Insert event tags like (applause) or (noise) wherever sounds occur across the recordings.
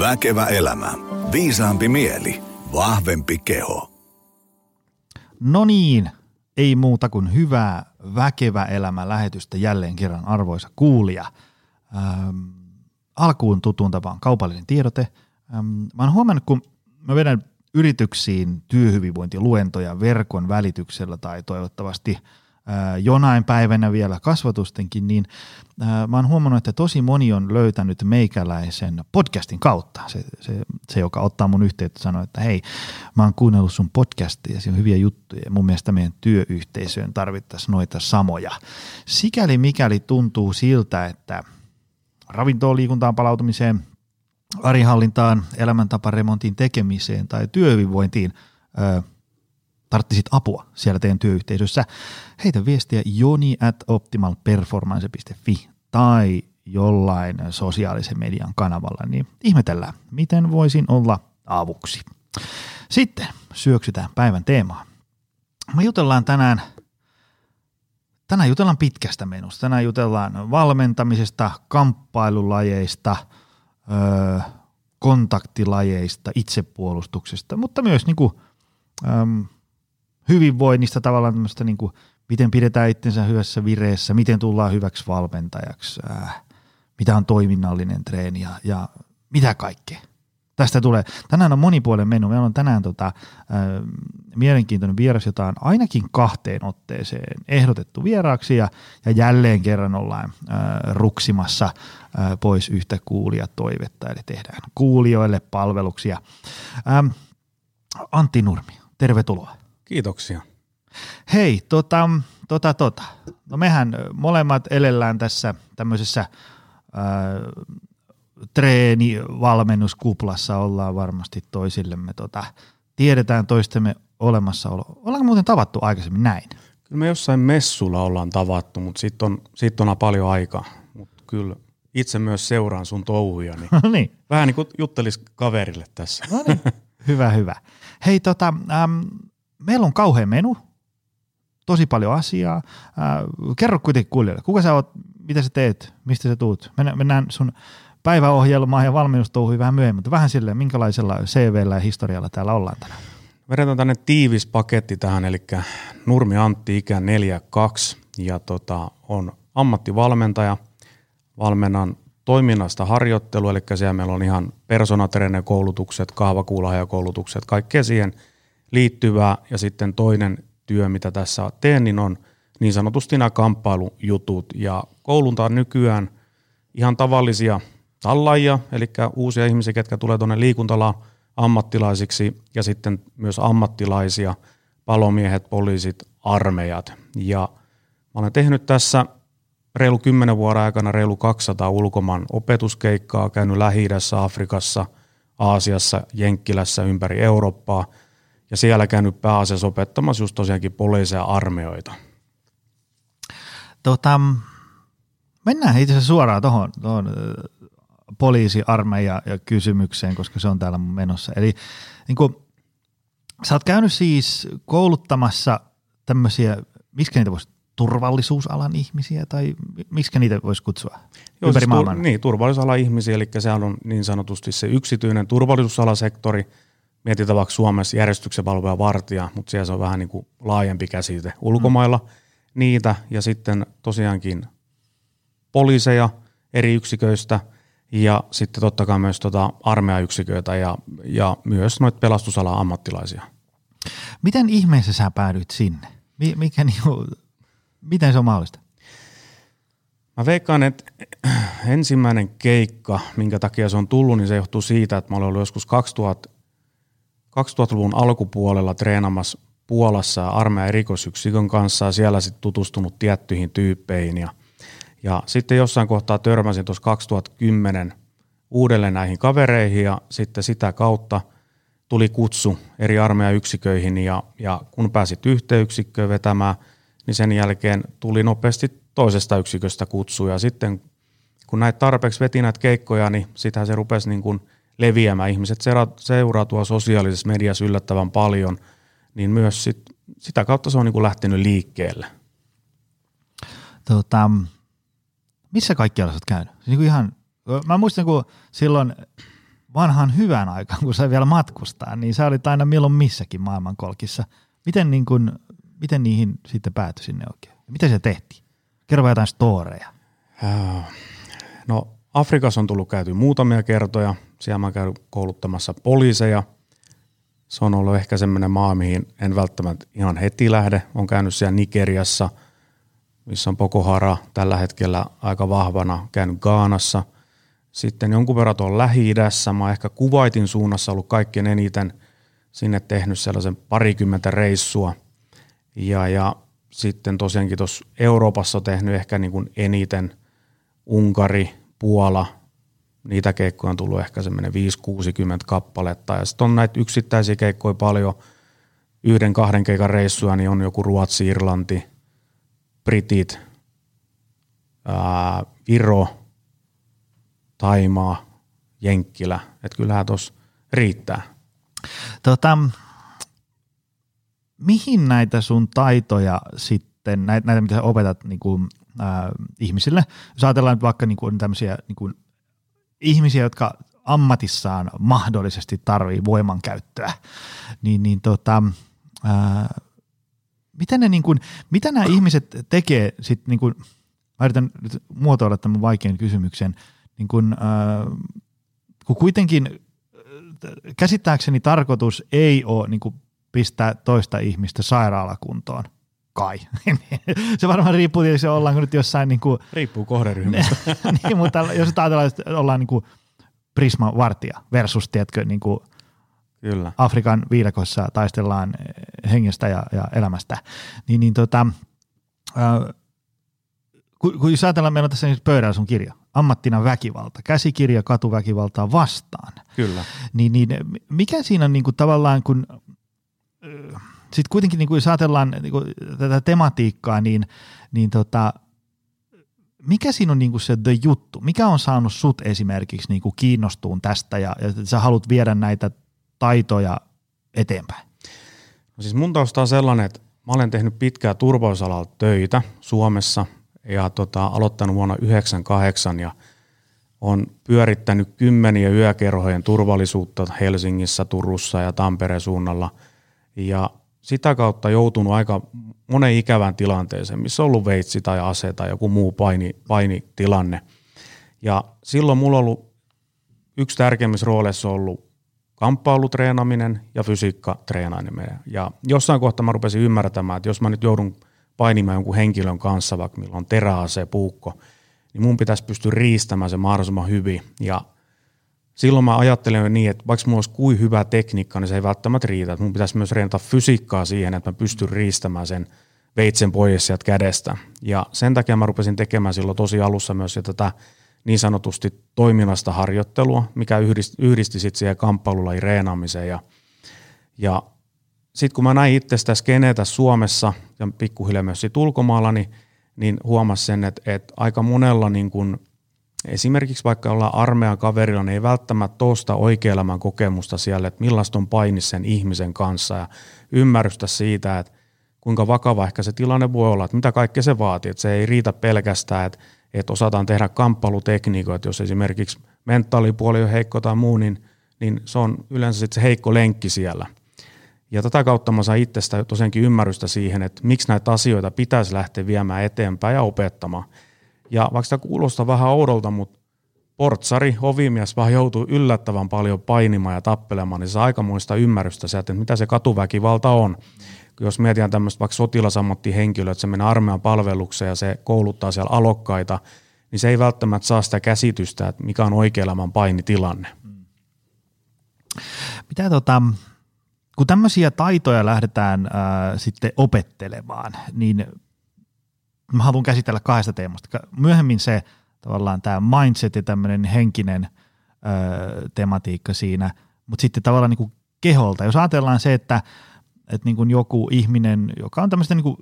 Väkevä elämä. Viisaampi mieli. Vahvempi keho. No niin, ei muuta kuin hyvää väkevä elämä lähetystä jälleen kerran arvoisa kuulija. Ähm, alkuun tutun tapaan kaupallinen tiedote. Ähm, mä oon huomannut, kun mä vedän yrityksiin työhyvinvointiluentoja verkon välityksellä tai toivottavasti – jonain päivänä vielä kasvatustenkin, niin mä oon huomannut, että tosi moni on löytänyt meikäläisen podcastin kautta. Se, se, se joka ottaa mun yhteyttä, sanoo, että hei, mä oon kuunnellut sun podcastia, se on hyviä juttuja ja mun mielestä meidän työyhteisöön tarvittaisiin noita samoja. Sikäli mikäli tuntuu siltä, että ravintoon, liikuntaan palautumiseen, arihallintaan, elämäntaparemontin tekemiseen tai työhyvinvointiin – tarttisit apua siellä teidän työyhteisössä, heitä viestiä joni at optimalperformance.fi tai jollain sosiaalisen median kanavalla, niin ihmetellään, miten voisin olla avuksi. Sitten syöksytään päivän teemaan. Me jutellaan tänään, tänään jutellaan pitkästä menusta. Tänään jutellaan valmentamisesta, kamppailulajeista, öö, kontaktilajeista, itsepuolustuksesta, mutta myös niin kuin, hyvinvoinnista tavallaan tämmöistä niin kuin, miten pidetään itsensä hyvässä vireessä, miten tullaan hyväksi valmentajaksi, äh, mitä on toiminnallinen treeni ja, ja mitä kaikkea. Tästä tulee. Tänään on monipuolen menu. Meillä on tänään tota, äh, mielenkiintoinen vieras, jota on ainakin kahteen otteeseen ehdotettu vieraaksi ja, ja jälleen kerran ollaan äh, ruksimassa äh, pois yhtä kuulijatoivetta, eli tehdään kuulijoille palveluksia. Ähm, Antti Nurmi, tervetuloa. Kiitoksia. Hei, tota, tota, tota. No mehän molemmat elellään tässä tämmöisessä ää, treenivalmennuskuplassa ollaan varmasti toisillemme. Tota, tiedetään toistemme olemassaolo. Ollaanko muuten tavattu aikaisemmin näin? Kyllä me jossain messulla ollaan tavattu, mutta siitä on, siitä on paljon aikaa. Mutta kyllä itse myös seuraan sun touhuja, niin, (laughs) no niin. vähän niin kuin juttelis kaverille tässä. No niin, (laughs) hyvä, hyvä. Hei, tota, äm, meillä on kauhean menu, tosi paljon asiaa. Äh, kerro kuitenkin kuulijoille, kuka sä oot, mitä sä teet, mistä sä tuut? Mennään, sun päiväohjelmaan ja valmennustouhuihin vähän myöhemmin, mutta vähän silleen, minkälaisella CVllä ja historialla täällä ollaan tänään. Vedetään tänne tiivis paketti tähän, eli Nurmi Antti ikä 42 ja tota, on ammattivalmentaja, valmennan toiminnasta harjoittelu, eli siellä meillä on ihan koulutukset, kahvakuulahajakoulutukset, kaikkea siihen – liittyvää ja sitten toinen työ, mitä tässä teen, niin on niin sanotusti nämä kamppailujutut ja kouluntaan nykyään ihan tavallisia tallaajia, eli uusia ihmisiä, ketkä tulee tuonne liikuntalaan ammattilaisiksi ja sitten myös ammattilaisia, palomiehet, poliisit, armeijat. Ja mä olen tehnyt tässä reilu kymmenen vuoden aikana reilu 200 ulkomaan opetuskeikkaa, käynyt lähi Afrikassa, Aasiassa, Jenkkilässä, ympäri Eurooppaa – ja siellä käynyt pääasiassa opettamassa just tosiaankin poliiseja armeoita. Tota, mennään itse asiassa suoraan tuohon poliisiarmeija ja kysymykseen, koska se on täällä menossa. Eli niin kuin, sä oot käynyt siis kouluttamassa tämmöisiä, miskä niitä voisi turvallisuusalan ihmisiä tai miksi niitä voisi kutsua Joo, ympäri siis tur- Niin, turvallisuusalan ihmisiä, eli sehän on niin sanotusti se yksityinen turvallisuusalasektori – mietitään vaikka Suomessa järjestyksen valvoja vartija, mutta siellä se on vähän niin kuin laajempi käsite. Ulkomailla mm. niitä ja sitten tosiaankin poliiseja eri yksiköistä ja sitten totta kai myös tota armeijayksiköitä ja, ja myös noita pelastusalan ammattilaisia. Miten ihmeessä sä päädyit sinne? Mikä niinku, miten se on mahdollista? Mä veikkaan, että ensimmäinen keikka, minkä takia se on tullut, niin se johtuu siitä, että mä olen ollut joskus 2000 2000-luvun alkupuolella treenamassa Puolassa armeijan rikosyksikön kanssa ja siellä sitten tutustunut tiettyihin tyyppeihin. Ja, ja sitten jossain kohtaa törmäsin tuossa 2010 uudelleen näihin kavereihin ja sitten sitä kautta tuli kutsu eri armeijayksiköihin ja, ja kun pääsit yhteen yksikköön vetämään, niin sen jälkeen tuli nopeasti toisesta yksiköstä kutsu ja sitten kun näitä tarpeeksi veti näitä keikkoja, niin sitähän se rupesi niin kuin – leviämään. Ihmiset seuraa tuolla sosiaalisessa mediassa yllättävän paljon, niin myös sit, sitä kautta se on niin kuin lähtenyt liikkeelle. Tota, missä kaikkialla olet käynyt? Siis niin kuin ihan, mä muistan, kun silloin vanhan hyvän aikaan, kun sai vielä matkustaa, niin sä olit aina milloin missäkin maailmankolkissa. Miten, niin kun, miten niihin sitten päätyi sinne oikein? Miten se tehtiin? Kerro jotain storeja. No Afrikassa on tullut käyty muutamia kertoja. Siellä mä käyn kouluttamassa poliiseja. Se on ollut ehkä semmoinen maa, mihin en välttämättä ihan heti lähde. On käynyt siellä Nigeriassa, missä on Boko Hara tällä hetkellä aika vahvana. Käynyt Gaanassa. Sitten jonkun verran tuolla Lähi-idässä. Mä ehkä Kuvaitin suunnassa ollut kaikkein eniten sinne tehnyt sellaisen parikymmentä reissua. Ja, ja sitten tosiaankin tuossa Euroopassa on tehnyt ehkä niin kuin eniten Unkari, Puola, niitä keikkoja on tullut ehkä semmoinen 5-60 kappaletta. Ja sitten on näitä yksittäisiä keikkoja paljon, yhden kahden keikan reissuja, niin on joku Ruotsi, Irlanti, Britit, ää, Viro, Taimaa, Jenkkilä. Että kyllähän tuossa riittää. Tota, mihin näitä sun taitoja sitten, näitä, näitä mitä sä opetat niin kuin, äh, ihmisille, jos ajatellaan nyt vaikka niin kuin, tämmöisiä niin kuin, ihmisiä, jotka ammatissaan mahdollisesti tarvii voimankäyttöä, niin, niin tota, äh, miten ne niin kuin, mitä nämä ihmiset tekee sitten, niin kuin, mä yritän nyt muotoilla tämän vaikean kysymyksen, niin kuin, äh, kun kuitenkin käsittääkseni tarkoitus ei ole niin kuin pistää toista ihmistä sairaalakuntoon, kai. (laughs) se varmaan riippuu tietysti, ollaanko nyt jossain niin kuin, Riippuu kohderyhmästä. (laughs) niin, mutta jos ajatellaan, että ollaan niin kuin Prisma vartija versus, tiedätkö, niin kuin Kyllä. Afrikan viidakossa taistellaan hengestä ja, ja elämästä, niin, niin tota, äh, kun, kun jos ajatellaan, meillä on tässä pöydällä sun kirja, ammattina väkivalta, käsikirja katuväkivaltaa vastaan. Kyllä. Niin, niin mikä siinä on niin kuin tavallaan, kun sitten kuitenkin niin kuin jos ajatellaan niin kuin tätä tematiikkaa, niin, niin tota, mikä siinä on niin kuin se the juttu? Mikä on saanut sut esimerkiksi niin kuin kiinnostuun tästä ja, ja sä haluat viedä näitä taitoja eteenpäin? No siis mun tausta on sellainen, että mä olen tehnyt pitkää turvallisuusalalla töitä Suomessa ja tota, aloittanut vuonna 1998 ja on pyörittänyt kymmeniä yökerhojen turvallisuutta Helsingissä, Turussa ja Tampereen suunnalla – ja sitä kautta joutunut aika monen ikävän tilanteeseen, missä on ollut veitsi tai ase tai joku muu paini, painitilanne. Ja silloin mulla on ollut yksi tärkeimmissä rooleissa ollut kamppailutreenaminen ja fysiikkatreenaaminen. Ja jossain kohtaa mä rupesin ymmärtämään, että jos mä nyt joudun painimaan jonkun henkilön kanssa, vaikka millä on teräase, puukko, niin mun pitäisi pystyä riistämään se mahdollisimman hyvin. Ja silloin mä ajattelen niin, että vaikka mulla olisi kuin hyvä tekniikka, niin se ei välttämättä riitä. Mun pitäisi myös reenata fysiikkaa siihen, että mä pystyn riistämään sen veitsen pois sieltä kädestä. Ja sen takia mä rupesin tekemään silloin tosi alussa myös jo tätä niin sanotusti toiminnasta harjoittelua, mikä yhdisti, yhdisti sitten siihen kamppailulajin reenaamiseen. Ja, ja sitten kun mä näin itse skeneetä Suomessa ja pikkuhiljaa myös sitten ulkomailla, niin, niin huomasin sen, että, että aika monella niin kun Esimerkiksi vaikka ollaan armeijan kaverilla, niin ei välttämättä tuosta oikea kokemusta siellä, että millaista on paini sen ihmisen kanssa ja ymmärrystä siitä, että kuinka vakava ehkä se tilanne voi olla, että mitä kaikkea se vaatii. Että se ei riitä pelkästään, että, että osataan tehdä kamppailutekniikoita, jos esimerkiksi mentaalipuoli on heikko tai muu, niin, niin se on yleensä sitten se heikko lenkki siellä. Ja tätä kautta mä saan itsestä tosiaankin ymmärrystä siihen, että miksi näitä asioita pitäisi lähteä viemään eteenpäin ja opettamaan. Ja vaikka sitä kuulostaa vähän oudolta, mutta portsari, hovimies vaan joutuu yllättävän paljon painimaan ja tappelemaan, niin se aikamoista ymmärrystä sieltä, että mitä se katuväkivalta on. Jos mietitään tämmöistä vaikka sotilasammattihenkilöä, että se menee armeijan palvelukseen ja se kouluttaa siellä alokkaita, niin se ei välttämättä saa sitä käsitystä, että mikä on oikea-elämän painitilanne. Mitä tota, kun tämmöisiä taitoja lähdetään äh, sitten opettelemaan, niin mä haluan käsitellä kahdesta teemasta. Myöhemmin se tavallaan tämä mindset ja tämmöinen henkinen ö, tematiikka siinä, mutta sitten tavallaan niin kuin keholta. Jos ajatellaan se, että, että niin kuin joku ihminen, joka on tämmöistä niin kuin,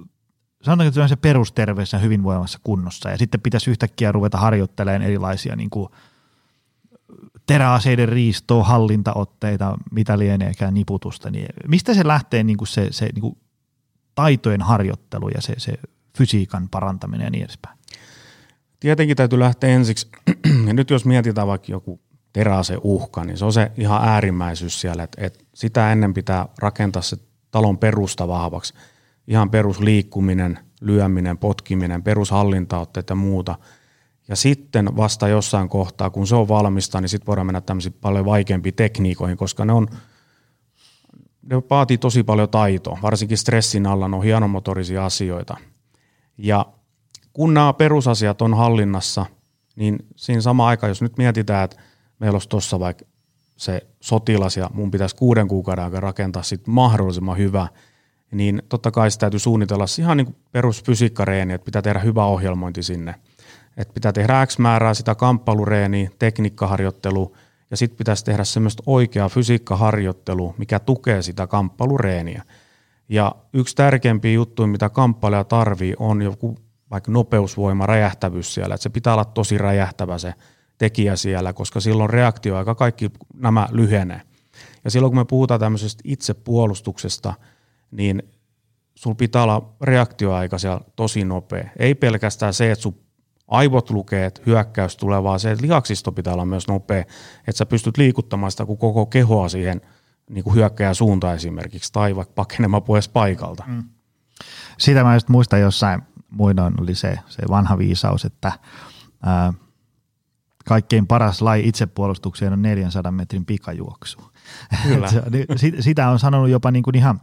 sanotaanko, että se perusterveessä hyvinvoimassa kunnossa ja sitten pitäisi yhtäkkiä ruveta harjoittelemaan erilaisia niin kuin teräaseiden riistoa, hallintaotteita, mitä lieneekään niputusta, niin mistä se lähtee niin kuin se, se niin kuin taitojen harjoittelu ja se, se fysiikan parantaminen ja niin edespäin? Tietenkin täytyy lähteä ensiksi, (clears throat) ja nyt jos mietitään vaikka joku herää se uhka, niin se on se ihan äärimmäisyys siellä, että, että sitä ennen pitää rakentaa se talon perusta vahvaksi. Ihan perusliikkuminen, lyöminen, potkiminen, perushallintaotteet ja muuta. Ja sitten vasta jossain kohtaa, kun se on valmista, niin sitten voidaan mennä tämmöisiin paljon vaikeampiin tekniikoihin, koska ne on, ne vaatii tosi paljon taitoa, varsinkin stressin alla ne on hienomotorisia asioita. Ja kun nämä perusasiat on hallinnassa, niin siinä sama aika, jos nyt mietitään, että meillä olisi tuossa vaikka se sotilas ja mun pitäisi kuuden kuukauden aikana rakentaa sit mahdollisimman hyvä, niin totta kai se täytyy suunnitella ihan niin perusfysiikkareeni, että pitää tehdä hyvä ohjelmointi sinne. Että pitää tehdä X määrää sitä kamppailureeniä, tekniikkaharjoittelu ja sitten pitäisi tehdä semmoista oikeaa fysiikkaharjoittelu, mikä tukee sitä kamppailureeniä. Ja yksi tärkeimpiä juttuja, mitä kamppailija tarvii, on joku vaikka nopeusvoima, räjähtävyys siellä. Että se pitää olla tosi räjähtävä se tekijä siellä, koska silloin reaktioaika kaikki nämä lyhenee. Ja silloin kun me puhutaan tämmöisestä itsepuolustuksesta, niin sulla pitää olla reaktioaika siellä tosi nopea. Ei pelkästään se, että sun aivot lukee, että hyökkäys tulee, vaan se, että lihaksisto pitää olla myös nopea, että sä pystyt liikuttamaan sitä koko kehoa siihen niin kuin hyökkäjän suuntaan esimerkiksi, tai vaikka pakenemaan pois paikalta. Mm. Sitä mä just muistan jossain muinoin oli se, se vanha viisaus, että ää, kaikkein paras laji itsepuolustukseen on 400 metrin pikajuoksu. Kyllä. (laughs) sitä on sanonut jopa niin kuin ihan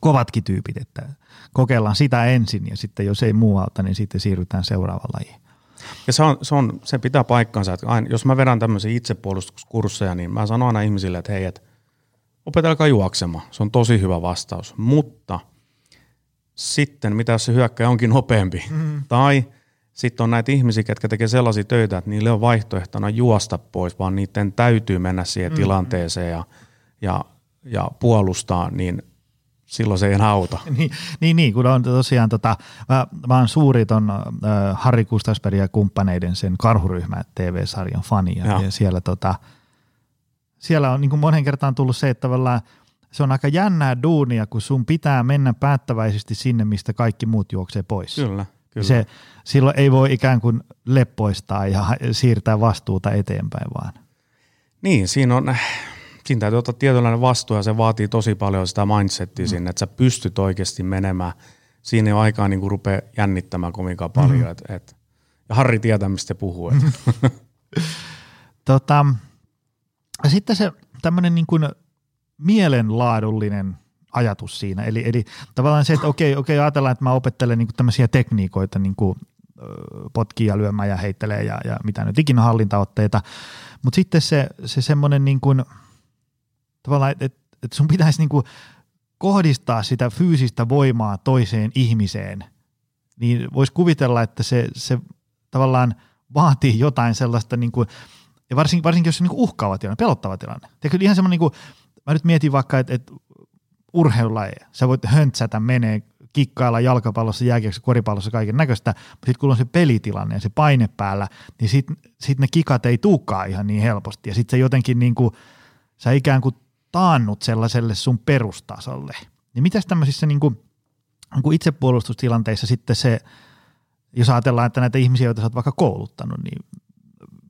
kovatkin tyypit, että kokeillaan sitä ensin ja sitten jos ei muu auta, niin sitten siirrytään seuraavaan lajiin. Ja se, on, se, on, se pitää paikkansa, että aina, jos mä vedän tämmöisiä itsepuolustuskursseja, niin mä sanon aina ihmisille, että hei, että opetelkaa juoksemaan. Se on tosi hyvä vastaus. Mutta sitten, mitä jos se hyökkäjä onkin nopeampi? Mm. Tai sitten on näitä ihmisiä, jotka tekee sellaisia töitä, että niille on vaihtoehtona juosta pois, vaan niiden täytyy mennä siihen mm. tilanteeseen ja, ja, ja puolustaa, niin silloin se ei enää auta. (laughs) niin, niin, niin, kun on tosiaan, tota, mä, mä oon suuri ton äh, Harri Kustasberg ja kumppaneiden sen karhuryhmä TV-sarjan fani, ja, ja siellä, tota, siellä on niin kuin monen kertaan tullut se, että tavallaan se on aika jännää duunia, kun sun pitää mennä päättäväisesti sinne, mistä kaikki muut juoksee pois. Kyllä. Kyllä. Se, silloin ei voi ikään kuin leppoistaa ja siirtää vastuuta eteenpäin vaan. Niin, siinä on, siinä täytyy ottaa tietynlainen vastuu ja se vaatii tosi paljon sitä mindsettiä mm. sinne, että sä pystyt oikeasti menemään. Siinä ei ole aikaa niin rupeaa jännittämään kovinkaan paljon. Mm. Et, et, ja Harri tietää, mistä puhuu. (laughs) tota, sitten se tämmöinen niin kuin mielenlaadullinen ajatus siinä. Eli, eli tavallaan se, että okei, okei ajatellaan, että mä opettelen niin kuin tämmöisiä tekniikoita, niin kuin potkii ja lyömään ja heittelee ja, ja mitä nyt ikinä hallintaotteita, mutta sitten se, se semmoinen niin kuin, tavallaan, että et, et sun pitäisi niin kuin kohdistaa sitä fyysistä voimaa toiseen ihmiseen, niin voisi kuvitella, että se, se tavallaan vaatii jotain sellaista, niin kuin, ja varsinkin, varsinkin jos se on niin uhkaava tilanne, pelottava tilanne. Kyllä ihan semmoinen, niin kuin, mä nyt mietin vaikka, että, että urheilulajeja. Sä voit höntsätä menee, kikkailla jalkapallossa, jääkiekossa, koripallossa, kaiken näköistä, mutta sitten kun on se pelitilanne ja se paine päällä, niin sitten sit ne kikat ei tuukaan ihan niin helposti. Ja sitten se jotenkin niin kuin, sä ikään kuin taannut sellaiselle sun perustasolle. Niin mitäs tämmöisissä niin kuin, niin kuin itsepuolustustilanteissa sitten se, jos ajatellaan, että näitä ihmisiä, joita sä oot vaikka kouluttanut, niin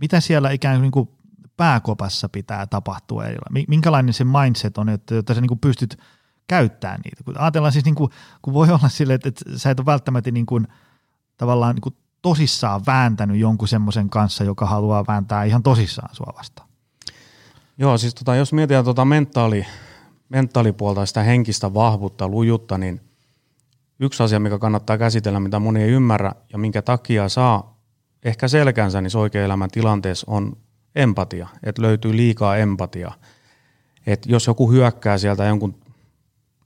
mitä siellä ikään kuin, niin kuin pääkopassa pitää tapahtua Minkälainen se mindset on, että, jotta sä niin kuin pystyt – käyttää niitä. Kun ajatellaan siis, niin kuin, kun voi olla silleen, että, että sä et ole välttämättä niin kuin, tavallaan niin kuin tosissaan vääntänyt jonkun semmoisen kanssa, joka haluaa vääntää ihan tosissaan sua vastaan. Joo, siis tota, jos mietitään tota mentaali, mentaalipuolta, sitä henkistä vahvuutta, lujutta, niin yksi asia, mikä kannattaa käsitellä, mitä moni ei ymmärrä ja minkä takia saa ehkä selkänsä niissä oikean elämän tilanteessa on empatia, että löytyy liikaa empatia. Että jos joku hyökkää sieltä jonkun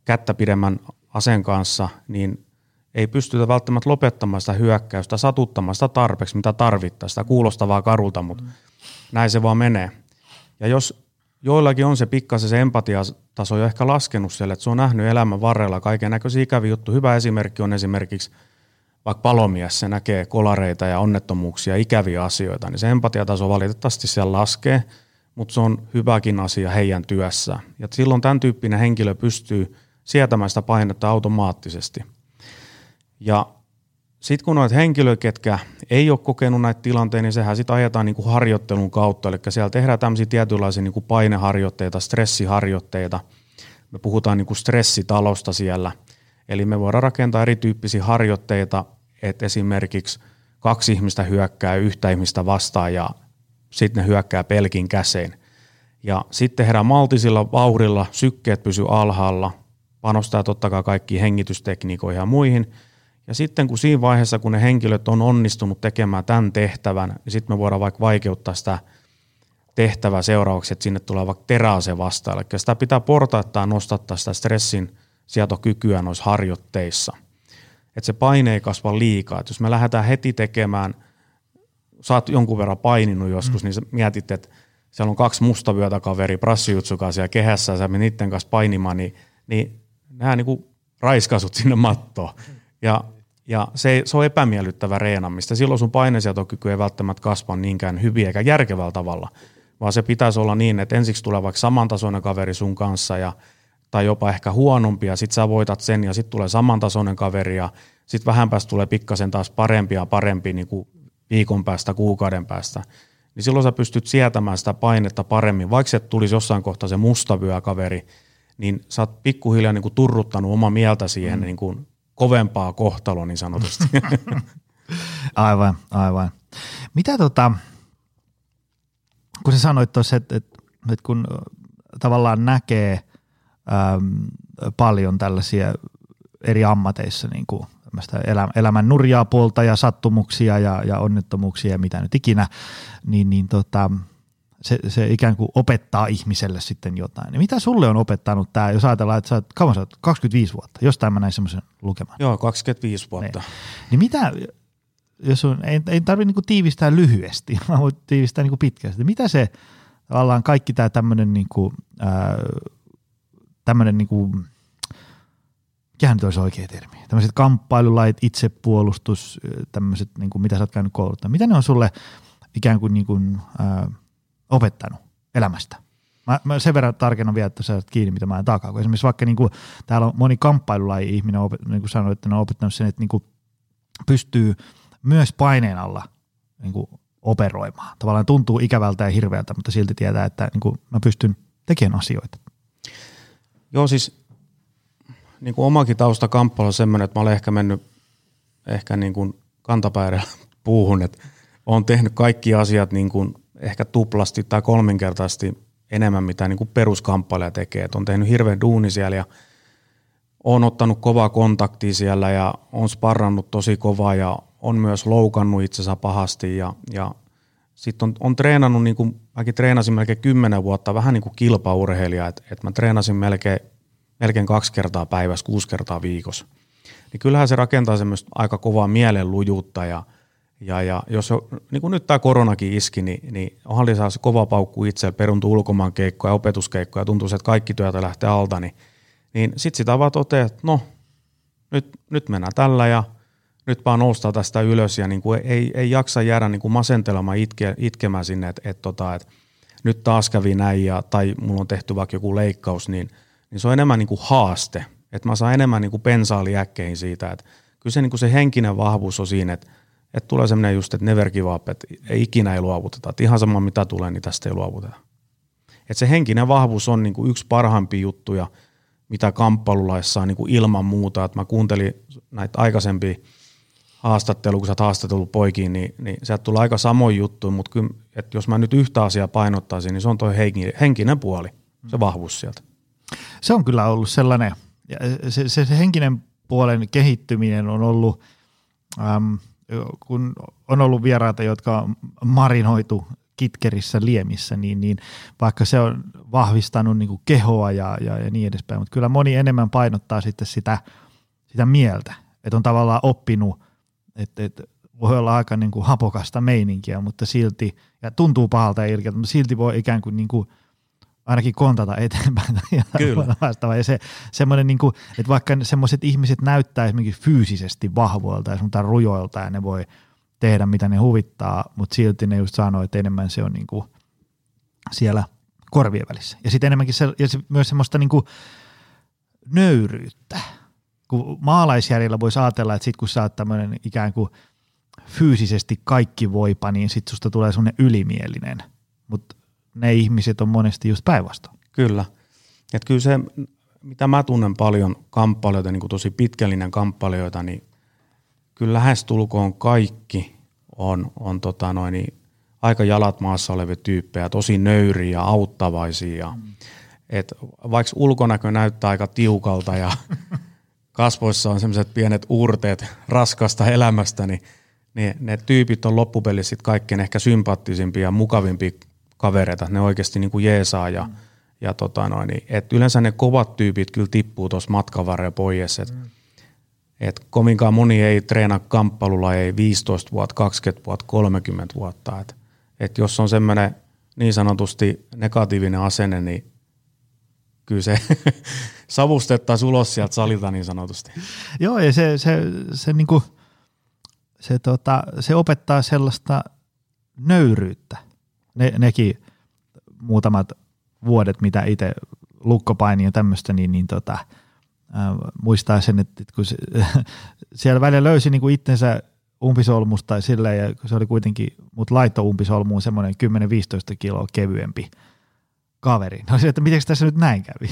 kättä pidemmän aseen kanssa, niin ei pystytä välttämättä lopettamaan sitä hyökkäystä, satuttamaan sitä tarpeeksi, mitä tarvittaa, sitä kuulostavaa karulta, mutta mm. näin se vaan menee. Ja jos joillakin on se pikkasen se empatiataso jo ehkä laskenut siellä, että se on nähnyt elämän varrella kaiken näköisiä ikäviä juttuja. Hyvä esimerkki on esimerkiksi vaikka palomies, se näkee kolareita ja onnettomuuksia, ikäviä asioita, niin se empatiataso valitettavasti siellä laskee, mutta se on hyväkin asia heidän työssä. Ja silloin tämän tyyppinen henkilö pystyy – sietämään sitä painetta automaattisesti. Ja sitten kun noita henkilöitä, ketkä ei ole kokenut näitä tilanteita, niin sehän sitten ajetaan niin kuin harjoittelun kautta. Eli siellä tehdään tämmöisiä tietynlaisia niin kuin paineharjoitteita, stressiharjoitteita. Me puhutaan niin kuin stressitalosta siellä. Eli me voidaan rakentaa erityyppisiä harjoitteita, että esimerkiksi kaksi ihmistä hyökkää yhtä ihmistä vastaan ja sitten ne hyökkää pelkin käsein. Ja sitten tehdään maltisilla vauhdilla, sykkeet pysyy alhaalla, panostaa totta kai kaikkiin hengitystekniikoihin ja muihin – ja sitten kun siinä vaiheessa, kun ne henkilöt on onnistunut tekemään tämän tehtävän, niin sitten me voidaan vaikka vaikeuttaa sitä tehtävää seuraavaksi, että sinne tulee vaikka teräase vastaan. Eli sitä pitää portaittaa nostattaa sitä stressin sietokykyä noissa harjoitteissa. Että se paine ei kasva liikaa. Et jos me lähdetään heti tekemään, sä oot jonkun verran paininut joskus, mm. niin sä mietit, että siellä on kaksi mustavyötäkaveri prassijutsukaa siellä kehässä ja sä menet niiden kanssa painimaan, niin, niin nämä niin raiskasut sinne mattoon. Ja ja se, se on epämiellyttävä reenamista. Silloin sun painesietokyky ei välttämättä kasva niinkään hyvin eikä järkevällä tavalla, vaan se pitäisi olla niin, että ensiksi tulee vaikka samantasoinen kaveri sun kanssa ja, tai jopa ehkä huonompi ja sit sä voitat sen ja sitten tulee samantasoinen kaveri ja sitten vähän päästä tulee pikkasen taas parempi ja parempi niin kuin viikon päästä, kuukauden päästä. Niin silloin sä pystyt sietämään sitä painetta paremmin. Vaikka se tulisi jossain kohtaa se mustavyökaveri, niin sä oot pikkuhiljaa niin kuin turruttanut oma mieltä siihen mm. niin kuin kovempaa kohtaloa niin sanotusti. (laughs) aivan, aivan. Mitä tota, kun sä sanoit tuossa, että, että, että kun tavallaan näkee äm, paljon tällaisia eri ammateissa niin kuin elämän nurjaa puolta ja sattumuksia ja, ja onnettomuuksia ja mitä nyt ikinä, niin, niin tota, se, se ikään kuin opettaa ihmiselle sitten jotain. Niin mitä sulle on opettanut tämä, jos ajatellaan, että sä oot, kauan sä oot, 25 vuotta, jostain mä näin semmoisen lukemaan. Joo, 25 vuotta. Niin, niin mitä, jos on, ei, ei tarvitse niinku tiivistää lyhyesti, (laughs) mä voin tiivistää niinku pitkästi. Mitä se tavallaan kaikki tämä tämmöinen niinku, tämmöinen niinku, mikähän nyt olisi oikea termi, tämmöiset kamppailulait, itsepuolustus, tämmöiset, niinku, mitä sä oot käynyt kouluttaa, mitä ne on sulle ikään kuin, niinku, ää, opettanut elämästä? Mä, mä sen verran tarkennan vielä, että sä oot kiinni, mitä mä en takaa. Kun esimerkiksi vaikka niin kuin, täällä on moni kamppailulaji ihminen, niin kuin sanoit, että ne on opettanut sen, että niin kuin pystyy myös paineen alla niin kuin operoimaan. Tavallaan tuntuu ikävältä ja hirveältä, mutta silti tietää, että niin kuin mä pystyn tekemään asioita. Joo, siis niin kuin omakin tausta kamppailu on semmoinen, että mä olen ehkä mennyt ehkä niin kuin kantapäirällä (laughs) puuhun, että olen tehnyt kaikki asiat niin kuin ehkä tuplasti tai kolminkertaisesti enemmän, mitä niin kuin peruskamppailija tekee. Et on tehnyt hirveän duuni siellä ja on ottanut kovaa kontaktia siellä ja on sparrannut tosi kovaa ja on myös loukannut itsensä pahasti ja, ja sitten on, on treenannut, niin kuin, mäkin treenasin melkein kymmenen vuotta vähän niin kuin kilpaurheilija, että et mä treenasin melkein, melkein kaksi kertaa päivässä, kuusi kertaa viikossa. Niin kyllähän se rakentaa semmoista aika kovaa mielenlujuutta ja – ja, ja jos niin kuin nyt tämä koronakin iski, niin, niin onhan saa se kova paukku itse, peruntu ulkomaan keikkoja, opetuskeikkoja, tuntuu, että kaikki työtä lähtee alta, niin, niin sitten sitä vaan toteaa, että no, nyt, nyt mennään tällä ja nyt vaan noustaa tästä ylös ja niin kuin ei, ei jaksa jäädä niin kuin masentelemaan itke, itkemään sinne, että, että, tota, että nyt taas kävi näin ja, tai mulla on tehty vaikka joku leikkaus, niin, niin se on enemmän niin kuin haaste, että mä saan enemmän niin pensaaliäkkeihin siitä, että kyllä se, niin kuin se henkinen vahvuus on siinä, että että tulee semmoinen just, että never give up, että ei ikinä ei luovuteta. Että ihan sama mitä tulee, niin tästä ei luovuteta. Että se henkinen vahvuus on niin kuin yksi parhaimpia juttuja, mitä kamppailulaissa on niin kuin ilman muuta. Että mä kuuntelin näitä aikaisempia haastatteluja, kun sä oot haastatellut poikiin, niin, niin sieltä tulee aika samoin juttu, mutta kyllä, että jos mä nyt yhtä asiaa painottaisin, niin se on tuo henkinen puoli, se vahvuus sieltä. Se on kyllä ollut sellainen, se, se, se henkinen puolen kehittyminen on ollut, äm, kun on ollut vieraita, jotka on marinoitu kitkerissä liemissä, niin, niin vaikka se on vahvistanut niin kehoa ja, ja, ja niin edespäin, mutta kyllä moni enemmän painottaa sitten sitä, sitä mieltä, että on tavallaan oppinut, että, että voi olla aika niin kuin hapokasta meininkiä, mutta silti, ja tuntuu pahalta ja ilkeältä, mutta silti voi ikään kuin, niin kuin ainakin kontata eteenpäin. (laughs) Kyllä. Ja se, semmoinen, niin kuin, että vaikka semmoiset ihmiset näyttää esimerkiksi fyysisesti vahvoilta ja sanotaan rujoilta ja ne voi tehdä mitä ne huvittaa, mutta silti ne just sanoo, että enemmän se on niin kuin siellä korvien välissä. Ja sitten enemmänkin se, ja se, myös semmoista niin kuin nöyryyttä. Kun maalaisjärjellä voisi ajatella, että sit kun sä oot tämmöinen ikään kuin fyysisesti kaikki voipa, niin sit susta tulee semmoinen ylimielinen. Mutta ne ihmiset on monesti just päinvastoin. Kyllä. Et kyllä se, mitä mä tunnen paljon kamppailuita, niin kuin tosi pitkällinen kamppailuita, niin kyllä lähestulkoon kaikki on, on tota noin, niin aika jalat maassa olevia tyyppejä, tosi nöyriä ja auttavaisia. Mm. et vaikka ulkonäkö näyttää aika tiukalta ja (laughs) kasvoissa on semmoiset pienet uurteet raskasta elämästä, niin ne, ne tyypit on loppupelissä sit kaikkein ehkä sympaattisimpia ja mukavimpia kavereita. Ne oikeasti niin kuin jeesaa ja, mm. ja tota noin, niin, et yleensä ne kovat tyypit kyllä tippuu tuossa matkan varrella pois. Et, mm. et kovinkaan moni ei treena kamppailulla ei 15 vuotta, 20 vuotta, 30 vuotta. Et, et jos on semmoinen niin sanotusti negatiivinen asenne, niin kyllä se (laughs) savustettaisiin ulos sieltä salilta niin sanotusti. Joo, ja se, se, se, niinku, se, tota, se opettaa sellaista nöyryyttä. Ne, nekin muutamat vuodet, mitä itse lukkopaini ja tämmöistä, niin, niin tota, äh, muistaa sen, että kun se, (laughs) siellä välillä löysi niin kuin itsensä umpisolmusta ja silleen, ja se oli kuitenkin, mutta laitto umpisolmuun semmoinen 10-15 kiloa kevyempi kaveri. No se, että miten tässä nyt näin kävi.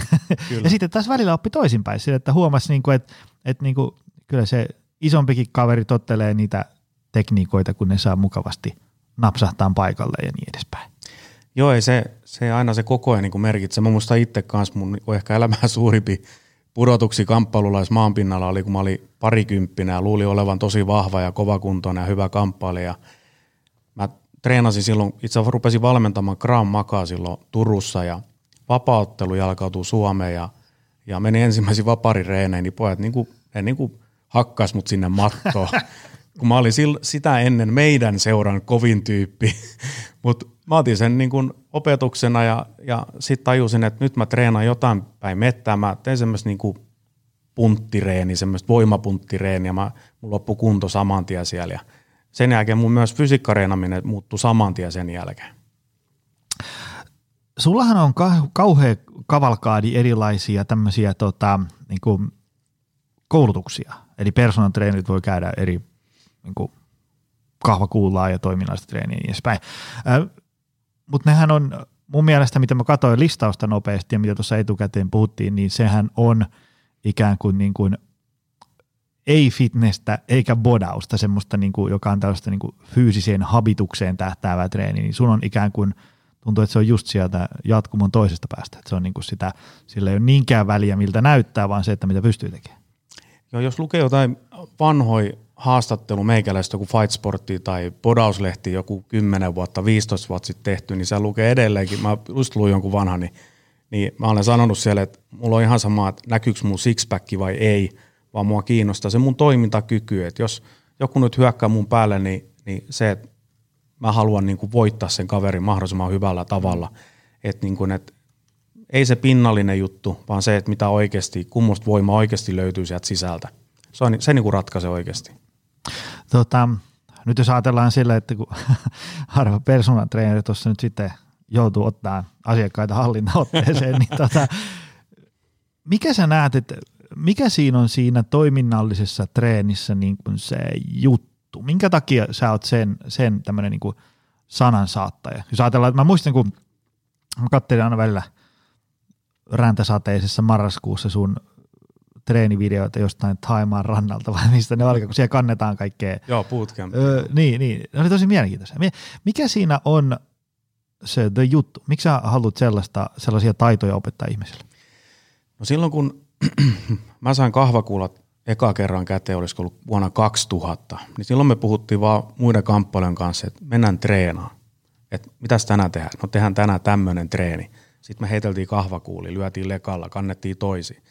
ja sitten taas välillä oppi toisinpäin, sille, että huomasi, niin kuin, että, että niin kuin, kyllä se isompikin kaveri tottelee niitä tekniikoita, kun ne saa mukavasti napsahtaa paikalle ja niin edespäin. Joo, ei se, se aina se koko ajan niin merkitsee. Mä muistan itse kanssa mun ehkä elämää suurimpi pudotuksi kamppailulais maanpinnalla oli, kun mä olin parikymppinä ja luuli olevan tosi vahva ja kovakuntoinen ja hyvä kamppailija. Mä treenasin silloin, itse asiassa rupesin valmentamaan Gram Makaa silloin Turussa ja vapauttelu jalkautui Suomeen ja, ja meni ensimmäisiin vaparireeneihin, niin pojat niin kuin, ne niin kuin hakkas mut sinne mattoon. (laughs) kun mä olin sitä ennen meidän seuran kovin tyyppi, (laughs) mutta mä otin sen niin kuin opetuksena ja, ja sitten tajusin, että nyt mä treenaan jotain päin mettää. Mä tein semmoista niin kuin punttireeni, semmoista voimapunttireeniä. Mä, mun loppu kunto saman tien siellä. Ja sen jälkeen mun myös fysiikkareenaminen muuttui saman tien sen jälkeen. Sullahan on kauhean kavalkaadi erilaisia tämmöisiä tota, niin kuin koulutuksia. Eli personal treenit voi käydä eri niin kuin kahvakuulaa ja toiminnallista treeniä ja niin edespäin. Mutta nehän on mun mielestä, mitä mä katsoin listausta nopeasti ja mitä tuossa etukäteen puhuttiin, niin sehän on ikään kuin, niin kuin ei fitnessä eikä bodausta, semmoista, niin kuin, joka on tällaista niin kuin fyysiseen habitukseen tähtäävää treeni, niin sun on ikään kuin, tuntuu, että se on just sieltä jatkumon toisesta päästä. Että se on niin kuin sitä, sillä ei ole niinkään väliä, miltä näyttää, vaan se, että mitä pystyy tekemään. Joo, jos lukee jotain vanhoja haastattelu meikäläistä joku Fight Sportti tai podauslehti joku 10 vuotta, 15 vuotta sitten tehty, niin se lukee edelleenkin. Mä just luin jonkun vanhan, niin, niin mä olen sanonut siellä, että mulla on ihan sama, että näkyykö mun sixpack vai ei, vaan mua kiinnostaa se mun toimintakyky. Että jos joku nyt hyökkää mun päälle, niin, niin se, että mä haluan niin kuin voittaa sen kaverin mahdollisimman hyvällä tavalla. Että niin kuin, että ei se pinnallinen juttu, vaan se, että mitä oikeasti, kummosta voima oikeasti löytyy sieltä sisältä. Se, on, se niin kuin ratkaisee oikeasti. Tota, nyt jos ajatellaan sillä, että kun (laughs) harva personal trainer tuossa nyt sitten joutuu ottaa asiakkaita hallintaotteeseen, niin tota, mikä sä näet, että mikä siinä on siinä toiminnallisessa treenissä niin kuin se juttu? Minkä takia sä oot sen, sen tämmöinen niin kuin sanansaattaja? Jos ajatellaan, että mä muistan, kun mä katselin aina välillä räntäsateisessa marraskuussa sun treenivideoita jostain Taimaan rannalta vai mistä ne olikaan, kun siellä kannetaan kaikkea. Joo, bootcamp. Öö, niin, niin. Ne oli tosi mielenkiintoisia. Mikä siinä on se the juttu? Miksi sä haluat sellaista, sellaisia taitoja opettaa ihmisille? No silloin kun mä sain kahvakuulat eka kerran käteen, olisiko ollut vuonna 2000, niin silloin me puhuttiin vaan muiden kamppailujen kanssa, että mennään treenaan. Että mitäs tänään tehdään? No tehdään tänään tämmöinen treeni. Sitten me heiteltiin kahvakuuli, lyötiin lekalla, kannettiin toisiin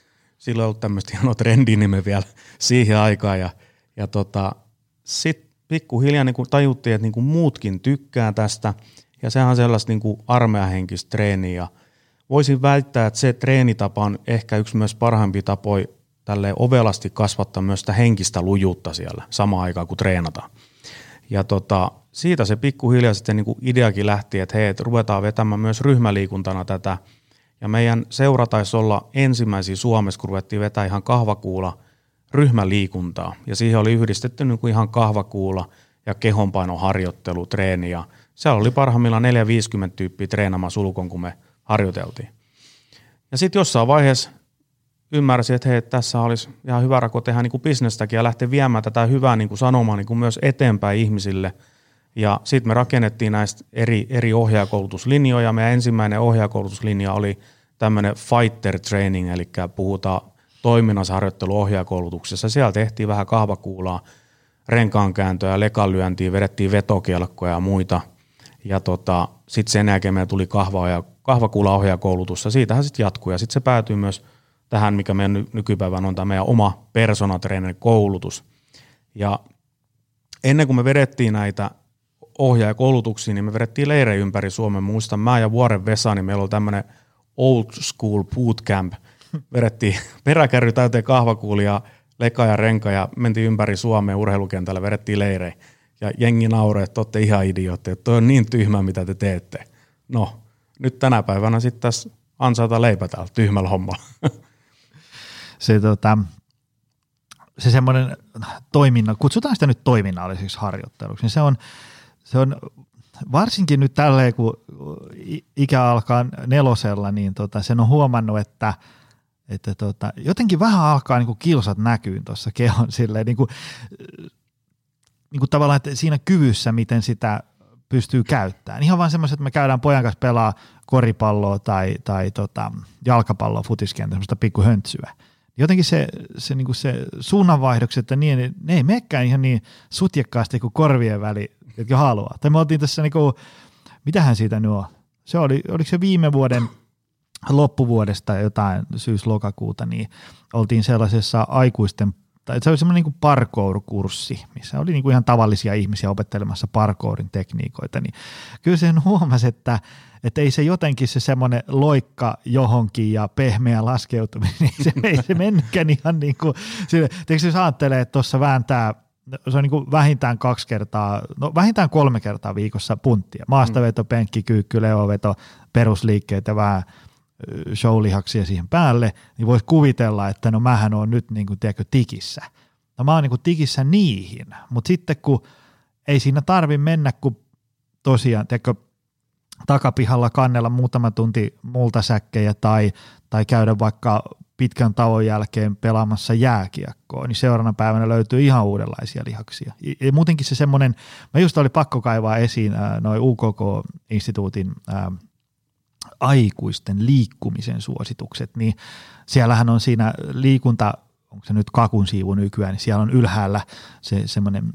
silloin ei ollut tämmöistä (laughs) hienoa trendinimeä vielä siihen aikaan. Ja, ja tota, sitten pikkuhiljaa niin tajuttiin, että niin muutkin tykkää tästä. Ja sehän on sellaista niin kuin armeijahenkistä treeniä. Voisin väittää, että se treenitapa on ehkä yksi myös parhaimpi tapoja tälle ovelasti kasvattaa myös sitä henkistä lujuutta siellä samaan aikaan, kun treenataan. Ja tota, siitä se pikkuhiljaa sitten niin kuin ideakin lähti, että hei, että ruvetaan vetämään myös ryhmäliikuntana tätä – ja meidän seura taisi olla ensimmäisiä Suomessa, kun ruvettiin vetää ihan kahvakuula ryhmäliikuntaa. Ja siihen oli yhdistetty niin kuin ihan kahvakuula ja kehonpainoharjoittelu, treeni. Ja siellä oli parhaimmillaan 4-50 tyyppiä treenaamaan sulkon, kun me harjoiteltiin. Ja sitten jossain vaiheessa ymmärsin, että hei, tässä olisi ihan hyvä rako tehdä niin kuin bisnestäkin ja lähteä viemään tätä hyvää niin kuin sanomaa niin kuin myös eteenpäin ihmisille. Ja sitten me rakennettiin näistä eri, eri ohjaakoulutuslinjoja. Meidän ensimmäinen ohjaakoulutuslinja oli tämmöinen fighter training, eli puhutaan toiminnasharjoittelu ohjaakoulutuksessa. Siellä tehtiin vähän kahvakuulaa, renkaankääntöä, lekanlyöntiä, vedettiin vetokelkkoja ja muita. Ja tota, sitten sen jälkeen meillä tuli kahva- ja kahvakuulaohjaakoulutus ja siitähän sitten jatkuu. Ja sitten se päätyy myös tähän, mikä meidän nykypäivän on tämä meidän oma personatreeneri koulutus. Ja ennen kuin me vedettiin näitä ohjaajakoulutuksia, niin me vedettiin leirejä ympäri Suomen. Muistan mä ja Vuoren Vesa, niin meillä oli tämmöinen old school bootcamp. Vedettiin (laughs) peräkärry täyteen kahvakuulia, leka ja renka ja mentiin ympäri Suomeen urheilukentällä, vedettiin leirejä. Ja jengi nauroi, että olette ihan idiootti, että toi on niin tyhmä, mitä te teette. No, nyt tänä päivänä sitten tässä ansaita leipä täällä tyhmällä hommalla. (laughs) Se, tota, se semmoinen toiminna, kutsutaan sitä nyt toiminnalliseksi harjoitteluksi, niin se on, se on varsinkin nyt tälleen, kun ikä alkaa nelosella, niin tota, sen on huomannut, että, että tota, jotenkin vähän alkaa niin kuin kilsat näkyy tuossa kehon silleen, niin kuin, niin kuin tavallaan että siinä kyvyssä, miten sitä pystyy käyttämään. Ihan vaan semmoiset, että me käydään pojan kanssa pelaa koripalloa tai, tai tota, jalkapalloa futiskentä, semmoista pikku höntsyä. Jotenkin se, se, niin se suunnanvaihdokset ja niin, ne ei menekään ihan niin sutjekkaasti kuin korvien väli, jotka haluaa. Tai me oltiin tässä, niin kuin, mitähän siitä nyt on? Se oli, oliko se viime vuoden loppuvuodesta jotain syys-lokakuuta, niin oltiin sellaisessa aikuisten tai se oli semmoinen niin parkour-kurssi, missä oli niin kuin ihan tavallisia ihmisiä opettelemassa parkourin tekniikoita, niin kyllä sen huomasi, että, että ei se jotenkin se semmoinen loikka johonkin ja pehmeä laskeutuminen, (laughs) niin se, ei se mennytkään ihan niin kuin, sille, jos ajattelee, että tuossa vääntää se on niin kuin vähintään kaksi kertaa, no vähintään kolme kertaa viikossa punttia. Maastaveto, penkki, kyykky, leoveto, perusliikkeet ja vähän showlihaksia siihen päälle, niin voisi kuvitella, että no mähän on nyt niin kuin, tiedätkö, tikissä. No mä oon niin kuin tikissä niihin, mutta sitten kun ei siinä tarvi mennä, kun tosiaan, tiedätkö, takapihalla kannella muutama tunti multasäkkejä tai, tai käydä vaikka pitkän tauon jälkeen pelaamassa jääkiekkoa, niin seuraavana päivänä löytyy ihan uudenlaisia lihaksia. Ja muutenkin se semmoinen, mä just oli pakko kaivaa esiin noin UKK-instituutin aikuisten liikkumisen suositukset, niin siellähän on siinä liikunta, onko se nyt kakun siivu nykyään, niin siellä on ylhäällä se semmoinen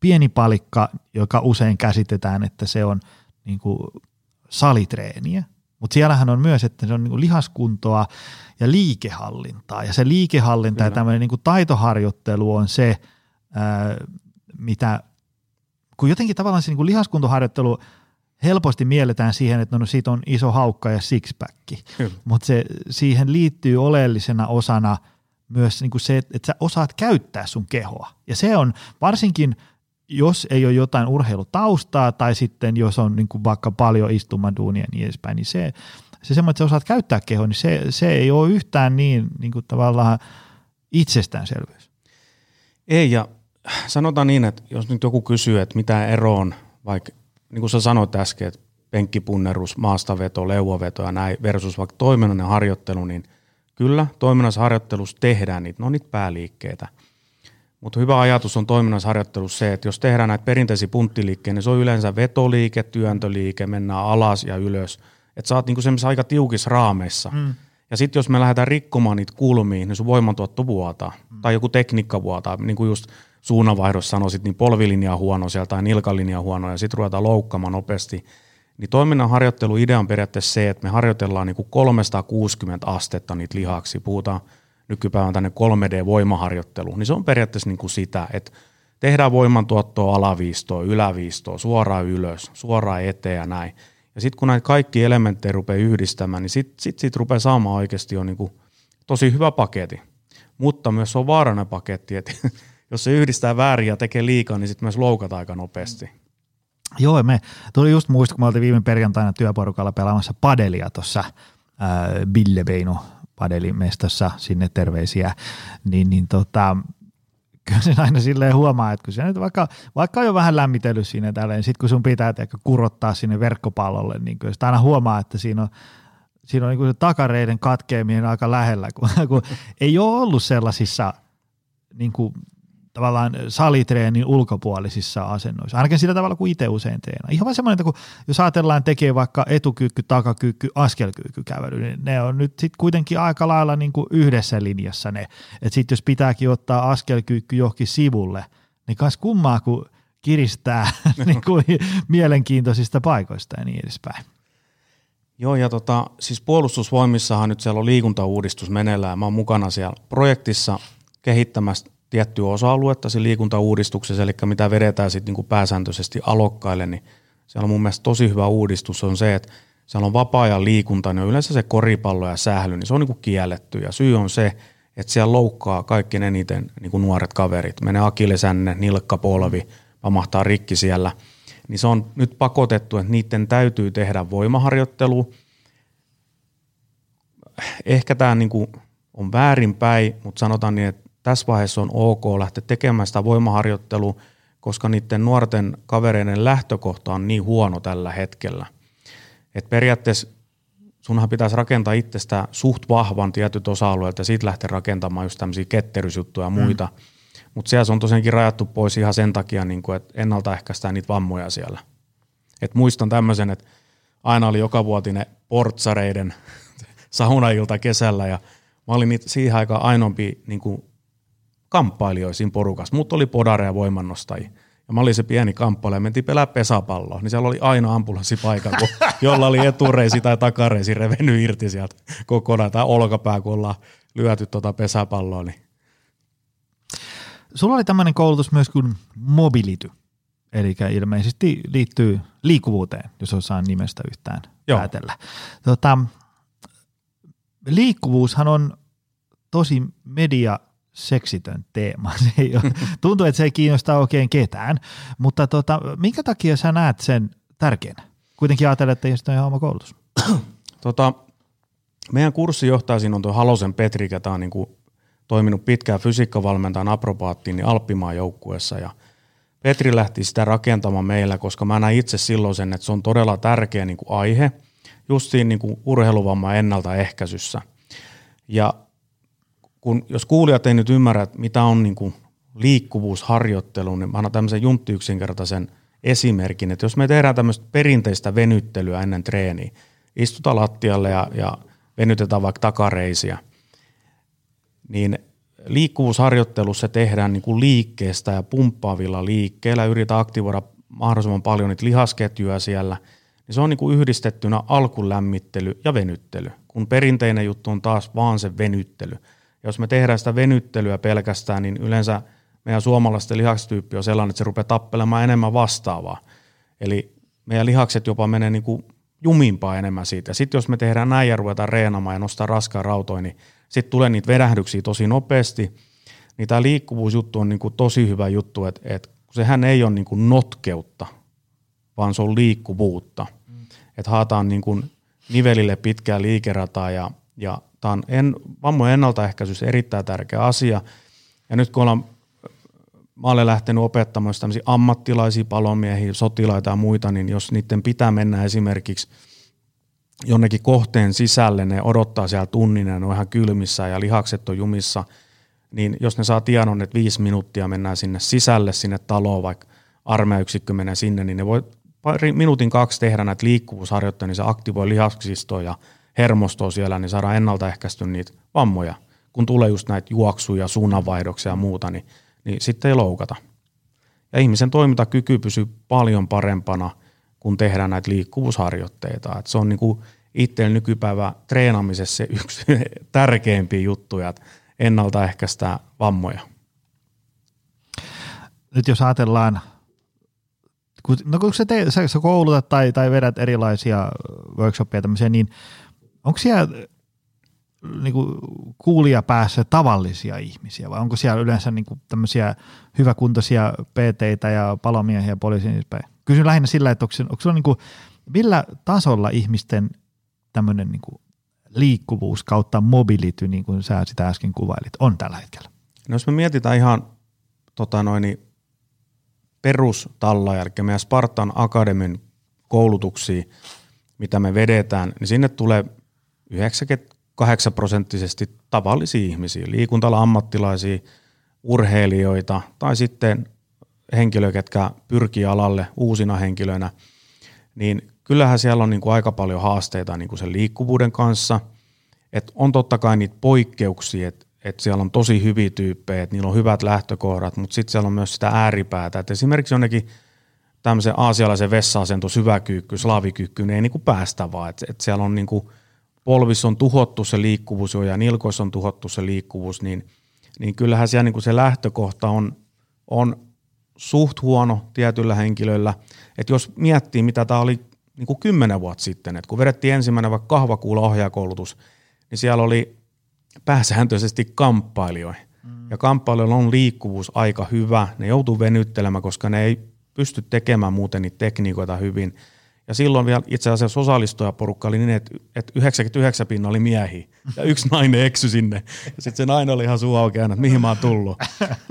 pieni palikka, joka usein käsitetään, että se on niin kuin salitreeniä, mutta siellähän on myös, että se on niin lihaskuntoa ja liikehallintaa. Ja se liikehallinta Kyllä. ja tämmöinen niin taitoharjoittelu on se, ää, mitä, kun jotenkin tavallaan se niin lihaskuntoharjoittelu helposti mielletään siihen, että no siitä on iso haukka ja sixpack, mutta se, siihen liittyy oleellisena osana myös niin kuin se, että sä osaat käyttää sun kehoa. Ja se on varsinkin, jos ei ole jotain urheilutaustaa tai sitten jos on niin kuin vaikka paljon istumaduunia ja niin edespäin, niin se, se semmoinen, että sä osaat käyttää kehoa, niin se, se ei ole yhtään niin, niin kuin tavallaan itsestäänselvyys. Ei, ja sanotaan niin, että jos nyt joku kysyy, että mitä ero on vaikka niin kuin sä sanoit äsken, että penkkipunnerus, maastaveto, leuaveto ja näin versus vaikka toiminnallinen harjoittelu, niin kyllä toiminnallisessa harjoittelussa tehdään niitä, no niitä pääliikkeitä. Mutta hyvä ajatus on toiminnallisessa harjoittelussa se, että jos tehdään näitä perinteisiä punttiliikkeitä, niin se on yleensä vetoliike, työntöliike, mennään alas ja ylös. Että sä oot niinku aika tiukissa raameissa. Mm. Ja sitten jos me lähdetään rikkomaan niitä kulmiin, niin sun voimantuotto vuotaa. Mm. Tai joku tekniikka vuotaa, niin kuin just suunnanvaihdossa sanoisit, niin polvilinja huono sieltä tai nilkalinja huono ja sitten ruvetaan loukkaamaan nopeasti. Niin toiminnan harjoittelu idea on periaatteessa se, että me harjoitellaan niin kuin 360 astetta niitä lihaksi. Puhutaan nykypäivän tänne 3D-voimaharjoittelu, niin se on periaatteessa niin kuin sitä, että tehdään voimantuottoa alaviistoa, yläviistoa, suoraan ylös, suoraan eteen ja näin. Ja sitten kun näitä kaikki elementtejä rupeaa yhdistämään, niin sitten sit, sit rupeaa saamaan oikeasti jo niin kuin tosi hyvä paketti. Mutta myös se on vaarallinen paketti, että jos se yhdistää väärin ja tekee liikaa, niin sitten myös loukataan aika nopeasti. Joo, me tuli just muista, kun me oltiin viime perjantaina työporukalla pelaamassa padelia tuossa Billebeino padelimestassa, sinne terveisiä, niin, niin tota, kyllä sen aina silleen huomaa, että kun se nyt vaikka, vaikka on jo vähän lämmitellyt siinä tälleen, sitten kun sun pitää teikö, kurottaa sinne verkkopallolle, niin kyllä sitä aina huomaa, että siinä on, siinä on niin se takareiden katkeaminen aika lähellä, kun, (laughs) kun ei ole ollut sellaisissa niin kuin tavallaan salitreenin ulkopuolisissa asennoissa, ainakin sillä tavalla kuin itse usein teen. Ihan vaan semmoinen, että kun jos ajatellaan tekee vaikka etukyykky, takakyykky, askelkyykky kävely, niin ne on nyt sitten kuitenkin aika lailla niin kuin yhdessä linjassa ne. Että sitten jos pitääkin ottaa askelkyykky johonkin sivulle, niin kas kummaa, kun kiristää (laughs) niin kuin mielenkiintoisista paikoista ja niin edespäin. Joo, ja tota, siis puolustusvoimissahan nyt siellä on liikuntauudistus meneillään. Mä oon mukana siellä projektissa kehittämässä tiettyä osa-aluetta siinä liikuntauudistuksessa, eli mitä vedetään sitten niin pääsääntöisesti alokkaille, niin siellä on mun mielestä tosi hyvä uudistus on se, että siellä on vapaa-ajan liikunta, niin yleensä se koripallo ja sähly, niin se on niin kuin kielletty. Ja syy on se, että siellä loukkaa kaikki eniten niin kuin nuoret kaverit. Menee akillesänne, nilkka, polvi, pamahtaa rikki siellä. Niin se on nyt pakotettu, että niiden täytyy tehdä voimaharjoittelu. Ehkä tämä niin kuin on väärinpäin, mutta sanotaan niin, että tässä vaiheessa on ok lähteä tekemään sitä voimaharjoittelua, koska niiden nuorten kavereiden lähtökohta on niin huono tällä hetkellä. Et periaatteessa sunhan pitäisi rakentaa itsestä suht vahvan tietyt osa-alueet ja siitä lähteä rakentamaan just tämmöisiä ketterysjuttuja ja muita. Mm. Mutta siellä se on tosiaankin rajattu pois ihan sen takia, niin että ennaltaehkäistään niitä vammoja siellä. Et muistan tämmöisen, että aina oli joka vuotinen portsareiden (laughs) saunailta kesällä ja mä olin niitä siihen aikaan ainoampi niin kuin kamppailijoita siinä porukassa. Mut oli podareja voimannostajia. Ja mä olin se pieni kamppailija, mentiin pelää pesäpalloa, niin siellä oli aina ambulanssi paikalla, kun (laughs) jolla oli etureisi tai takareisi revennyt irti sieltä kokonaan, tai olkapää, kun ollaan lyöty tuota pesäpalloa. Niin. Sulla oli tämmöinen koulutus myös kuin mobility, eli ilmeisesti liittyy liikkuvuuteen, jos osaa nimestä yhtään Joo. päätellä. Tota, liikkuvuushan on tosi media seksitön teema. (laughs) Se ei ole, tuntuu, että se ei kiinnosta oikein ketään, mutta tota, minkä takia sä näet sen tärkeänä? Kuitenkin ajattelet, että ei ole oma koulutus. (clears throat) Tota, meidän kurssinjohtaja siinä on tuo Halosen Petri, joka on niin kuin toiminut pitkään fysiikkavalmentajan aprobaattiin niin Alppimaan joukkueessa ja Petri lähti sitä rakentamaan meillä, koska mä näin itse silloin sen, että se on todella tärkeä niin kuin aihe just siinä niin kuin urheiluvamman ennaltaehkäisyssä. Ja kun, jos kuulijat ei nyt ymmärrä, mitä on niin kuin liikkuvuusharjoittelu, niin mä annan tämmöisen juntti yksinkertaisen esimerkin, että jos me tehdään tämmöistä perinteistä venyttelyä ennen treeniä, istutaan lattialle ja, ja venytetään vaikka takareisiä, niin liikkuvuusharjoittelussa tehdään niin kuin liikkeestä ja pumppaavilla liikkeellä, yritetään aktivoida mahdollisimman paljon niitä lihasketjuja siellä, niin se on niin kuin yhdistettynä alkulämmittely ja venyttely, kun perinteinen juttu on taas vaan se venyttely – jos me tehdään sitä venyttelyä pelkästään, niin yleensä meidän suomalaisten lihakstyyppi on sellainen, että se rupeaa tappelemaan enemmän vastaavaa. Eli meidän lihakset jopa menee niin kuin jumimpaa enemmän siitä. Sitten jos me tehdään näin ja ruvetaan reenamaan ja nostaa raskaan rautoja, niin sitten tulee niitä vedähdyksiä tosi nopeasti. Niin tämä liikkuvuusjuttu on niin kuin tosi hyvä juttu, että, että sehän ei ole niin kuin notkeutta, vaan se on liikkuvuutta. Mm. Että haetaan niin kuin nivelille pitkää liikerataa ja, ja On en, vammojen ennaltaehkäisyssä erittäin tärkeä asia. Ja nyt kun ollaan, mä olen lähtenyt opettamaan tämmöisiä ammattilaisia palomiehiä, sotilaita ja muita, niin jos niiden pitää mennä esimerkiksi jonnekin kohteen sisälle, ne odottaa siellä tunnin ja ne on ihan kylmissä ja lihakset on jumissa, niin jos ne saa tiedon, että viisi minuuttia mennään sinne sisälle, sinne taloon, vaikka armeijayksikkö menee sinne, niin ne voi pari, minuutin kaksi tehdä näitä liikkuvuusharjoitteita, niin se aktivoi lihaksistoa ja hermostoa siellä, niin saadaan ennaltaehkäisty niitä vammoja. Kun tulee just näitä juoksuja, suunnanvaihdoksia ja muuta, niin, niin sitten ei loukata. Ja ihmisen toimintakyky pysyy paljon parempana, kun tehdään näitä liikkuvuusharjoitteita. Et se on niinku itsellä nykypäivä treenaamisessa se yksi (laughs) tärkeimpiä juttuja, että ennaltaehkäistään vammoja. Nyt jos ajatellaan, kun, no kun sä, te, sä, sä koulutat tai, tai vedät erilaisia workshoppeja tämmöisiä, niin – onko siellä niin kuin kuulijapäässä tavallisia ihmisiä vai onko siellä yleensä niin kuin tämmöisiä hyväkuntoisia pt ja palomiehiä ja poliisin päin? Kysyn lähinnä sillä, että onko, onko niin kuin, millä tasolla ihmisten tämmöinen niin kuin liikkuvuus kautta mobility, niin kuin sä sitä äsken kuvailit, on tällä hetkellä? No jos me mietitään ihan tota noin, niin perustalla, eli meidän Spartan Akademin koulutuksia, mitä me vedetään, niin sinne tulee 98 prosenttisesti tavallisia ihmisiä, liikuntala ammattilaisia, urheilijoita tai sitten henkilöitä, ketkä pyrkii alalle uusina henkilöinä, niin kyllähän siellä on niin kuin aika paljon haasteita niin kuin sen liikkuvuuden kanssa. Et on totta kai niitä poikkeuksia, että et siellä on tosi hyviä tyyppejä, että niillä on hyvät lähtökohdat, mutta sitten siellä on myös sitä ääripäätä. Et esimerkiksi jonnekin tämmöisen aasialaisen vessa-asento, syväkyykky, slaavikyykky, ne ei niin kuin päästä vaan. Et, et siellä on niin kuin, polvissa on tuhottu se liikkuvuus ja nilkoissa on tuhottu se liikkuvuus, niin, niin kyllähän siellä niin kuin se lähtökohta on, on suht huono tietyllä henkilöillä. Että jos miettii, mitä tämä oli niin kuin kymmenen vuotta sitten, että kun vedettiin ensimmäinen vaikka kahvakuulla ohjaakoulutus, niin siellä oli pääsääntöisesti kamppailijoita. Mm. Ja kamppailijoilla on liikkuvuus aika hyvä. Ne joutuu venyttelemään, koska ne ei pysty tekemään muuten niitä tekniikoita hyvin. Ja silloin vielä itse asiassa osallistujaporukka oli niin, että, että 99 pinna oli miehiä ja yksi nainen eksy sinne. Ja sitten se nainen oli ihan suu aukeana, että mihin mä oon tullut.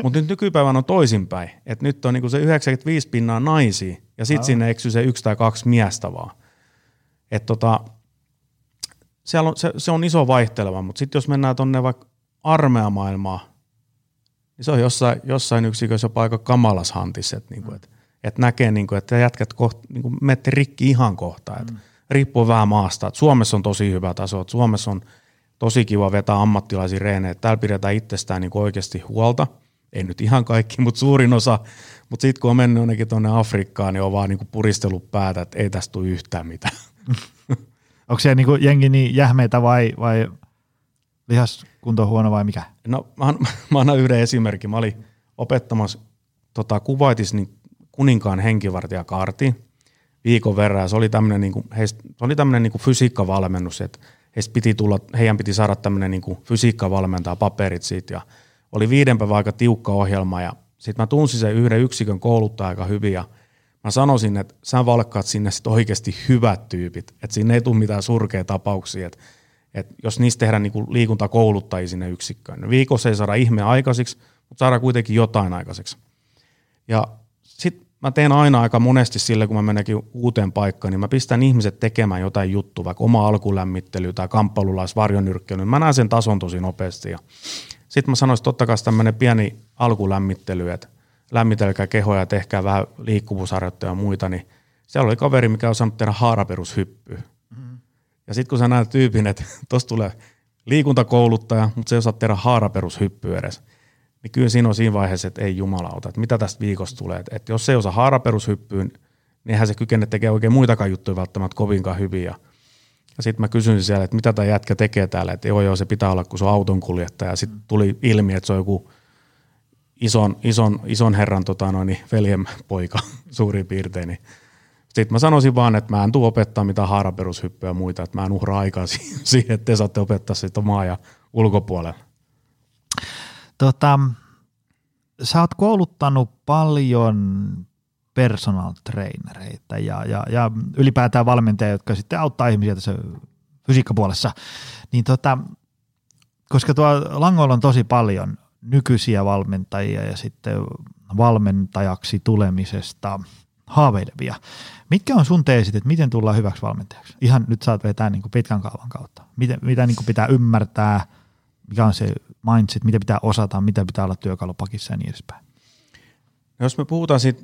Mutta nyt nykypäivän on toisinpäin. Että nyt on niinku se 95 pinnaa naisia ja sitten sinne eksy se yksi tai kaksi miestä vaan. Että tota, siellä on, se, se, on iso vaihteleva, mutta sitten jos mennään tuonne vaikka armeamaailmaan, niin se on jossain, jossain yksikössä jopa aika kamalas hantis, että niinku, et, et näkee, niinku, että jätkät koht, niinku, menette rikki ihan kohta. Mm. Riippuu vähän maasta. Et Suomessa on tosi hyvä taso, et Suomessa on tosi kiva vetää ammattilaisia reenejä. Täällä pidetään itsestään niinku oikeasti huolta. Ei nyt ihan kaikki, mutta suurin osa. Mutta sitten kun on mennyt jonnekin tuonne Afrikkaan, niin on vaan niinku puristellut päätä, että ei tästä tule yhtään mitään. (laughs) Onko se niinku jengi niin jähmeitä vai, vai lihaskunto huono vai mikä? No mä, (laughs) mä annan yhden esimerkin. Mä olin opettamassa tota, Kuvaitis niin kuninkaan henkivartijakaarti viikon verran. Ja se oli tämmöinen niinku, heistä, se oli tämmöinen niinku fysiikkavalmennus, että heistä piti tulla, heidän piti saada tämmöinen niinku fysiikkavalmentaja paperit siitä ja oli viiden päivän aika tiukka ohjelma ja sitten mä tunsin sen yhden yksikön kouluttaja aika hyvin ja mä sanoisin, että sä valkkaat sinne sit oikeasti hyvät tyypit, että siinä ei tule mitään surkea tapauksia, että et jos niistä tehdään niinku liikuntakouluttajia sinne yksikköön. Viikossa ei saada ihme aikaiseksi, mutta saadaan kuitenkin jotain aikaiseksi. Ja mä teen aina aika monesti sille, kun mä menenkin uuteen paikkaan, niin mä pistän ihmiset tekemään jotain juttua, vaikka oma alkulämmittely tai kamppailulais varjonyrkkely. Mä näen sen tason tosi nopeasti. Ja sitten mä sanoisin, että ottakaa tämmöinen pieni alkulämmittely, että lämmitelkää kehoja ja tehkää vähän liikkuvuusharjoitteja ja muita, niin siellä oli kaveri, mikä on saanut tehdä haaraperushyppyä. Mm-hmm. Ja sitten kun sä näet tyypin, että (laughs) tuossa tulee liikuntakouluttaja, mutta se ei osaa tehdä haaraperushyppyä edes, niin kyllä siinä on siinä vaiheessa, että ei jumalauta, että mitä tästä viikosta tulee. Että, että jos se ei osaa haaraperushyppyyn, niin eihän se kykene tekemään oikein muitakaan juttuja välttämättä kovinkaan hyviä. Ja, sitten mä kysyin siellä, että mitä tämä jätkä tekee täällä, että joo joo se pitää olla, kun se on autonkuljettaja. Ja sitten tuli ilmi, että se on joku ison, ison, ison herran tota noin, veljen poika (laughs) suurin piirtein. Niin sitten mä sanoisin vaan, että mä en tule opettaa mitään haaraperushyppyä ja muita, että mä en uhraa aikaa (laughs) siihen, että te saatte opettaa sitä maa ja ulkopuolella. Tota, sä oot kouluttanut paljon personal trainereita ja, ja, ja ylipäätään valmentajia, jotka sitten auttaa ihmisiä tässä fysiikkapuolessa. Niin tota, koska tuo Langoilla on tosi paljon nykyisiä valmentajia ja sitten valmentajaksi tulemisesta haaveilevia. Mitkä on sun teesit, että miten tullaan hyväksi valmentajaksi? Ihan nyt saat vetää niin kuin pitkän kaavan kautta. Mitä, mitä niin kuin pitää ymmärtää, mikä on se mindset, mitä pitää osata, mitä pitää olla työkalupakissa ja niin edespäin. No jos me puhutaan siitä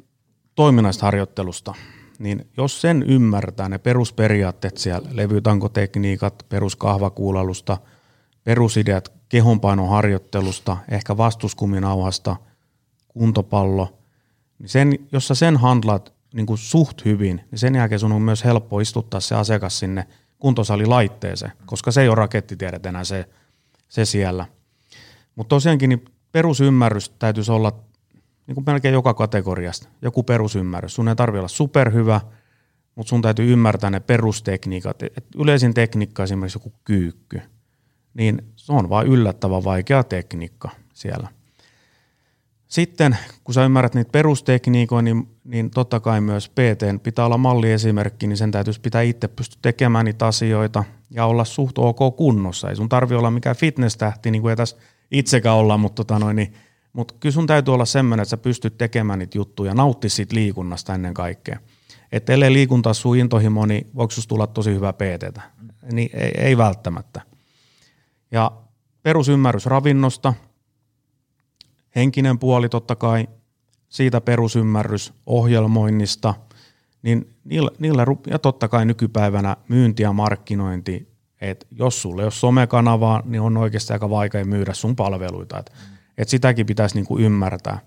toiminnasta harjoittelusta, niin jos sen ymmärtää, ne perusperiaatteet siellä, levytankotekniikat, peruskahvakuulalusta, perusideat kehonpainoharjoittelusta, ehkä vastuskuminauhasta, kuntopallo, niin sen, jos sä sen handlaat niin kuin suht hyvin, niin sen jälkeen sun on myös helppo istuttaa se asiakas sinne kuntosalilaitteeseen, koska se ei ole rakettitiedet enää se, se siellä. Mutta tosiaankin niin perusymmärrys täytyisi olla niin kuin melkein joka kategoriasta, joku perusymmärrys. Sun ei tarvitse olla superhyvä, mutta sun täytyy ymmärtää ne perustekniikat. Et yleisin tekniikka esimerkiksi joku kyykky, niin se on vain yllättävän vaikea tekniikka siellä. Sitten kun sä ymmärrät niitä perustekniikoita, niin niin totta kai myös PT pitää olla malliesimerkki, niin sen täytyisi pitää itse pysty tekemään niitä asioita ja olla suht ok kunnossa. Ei sun tarvi olla mikään fitness-tähti, niin kuin ei tässä itsekään olla, mutta, tota noin, niin, mutta kyllä sun täytyy olla semmoinen, että sä pystyt tekemään niitä juttuja, nautti siitä liikunnasta ennen kaikkea. Että ellei liikunta sun intohimo, niin voiko tulla tosi hyvä PT? Niin ei, ei välttämättä. Ja perusymmärrys ravinnosta, henkinen puoli totta kai, siitä perusymmärrys ohjelmoinnista, niin niillä, niillä, ja totta kai nykypäivänä myynti ja markkinointi, että jos sulle ei ole somekanavaa, niin on oikeasti aika vaikea myydä sun palveluita, mm. et sitäkin pitäisi niinku ymmärtää.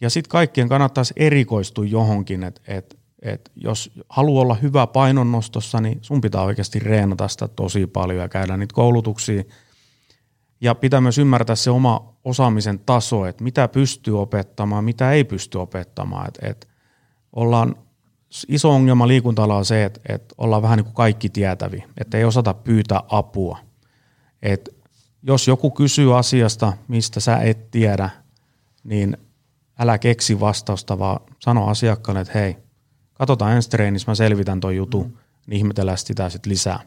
Ja sitten kaikkien kannattaisi erikoistua johonkin, että et, et jos haluaa olla hyvä painonnostossa, niin sun pitää oikeasti reenata sitä tosi paljon ja käydä niitä koulutuksia. Ja pitää myös ymmärtää se oma osaamisen taso, että mitä pystyy opettamaan, mitä ei pysty opettamaan. Et, et ollaan, iso ongelma liikunta on se, että, että ollaan vähän niin kuin kaikki tietäviä, että ei osata pyytää apua. Et jos joku kysyy asiasta, mistä sä et tiedä, niin älä keksi vastausta, vaan sano asiakkaalle, että hei, katsotaan ensi treenissä, mä selvitän ton jutun, mm. niin ihmetellään sitä sitten lisää.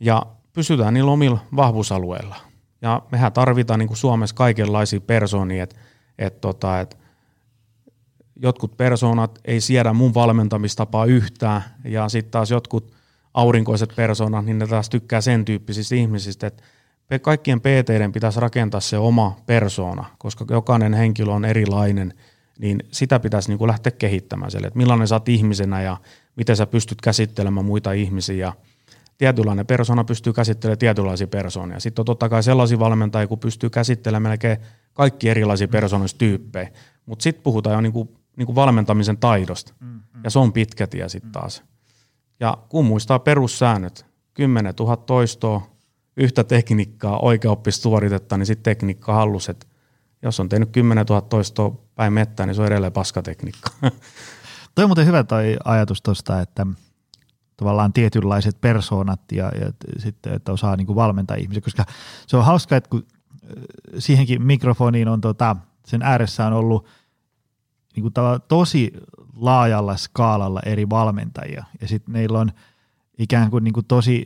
Ja pysytään niillä omilla vahvuusalueilla. Ja mehän tarvitaan niin kuin Suomessa kaikenlaisia persoonia, että et tota, et jotkut persoonat ei siedä mun valmentamistapaa yhtään, ja sitten taas jotkut aurinkoiset persoonat, niin ne taas tykkää sen tyyppisistä ihmisistä, että kaikkien PTiden pitäisi rakentaa se oma persoona, koska jokainen henkilö on erilainen, niin sitä pitäisi niin kuin lähteä kehittämään sille, että millainen sä oot ihmisenä ja miten sä pystyt käsittelemään muita ihmisiä tietynlainen persona pystyy käsittelemään tietynlaisia persoonia. Sitten on totta kai sellaisia valmentajia, kun pystyy käsittelemään melkein kaikki erilaisia persoonallistyyppejä, mutta sitten puhutaan jo niinku, niinku valmentamisen taidosta, mm, mm. ja se on pitkä tie sitten taas. Ja kun muistaa perussäännöt, 10 000 toistoa, yhtä tekniikkaa, oikeaoppista suoritetta, niin sitten tekniikka hallus, että jos on tehnyt 10 000 toistoa päin mettää, niin se on edelleen paskatekniikka. (laughs) Toi on muuten hyvä toi ajatus tuosta, että tavallaan tietynlaiset persoonat ja, ja sitten, että osaa niin kuin valmentaa ihmisiä, koska se on hauska, että kun siihenkin mikrofoniin on tota, sen ääressä on ollut niin kuin tosi laajalla skaalalla eri valmentajia ja sitten neillä on ikään kuin, niin kuin tosi,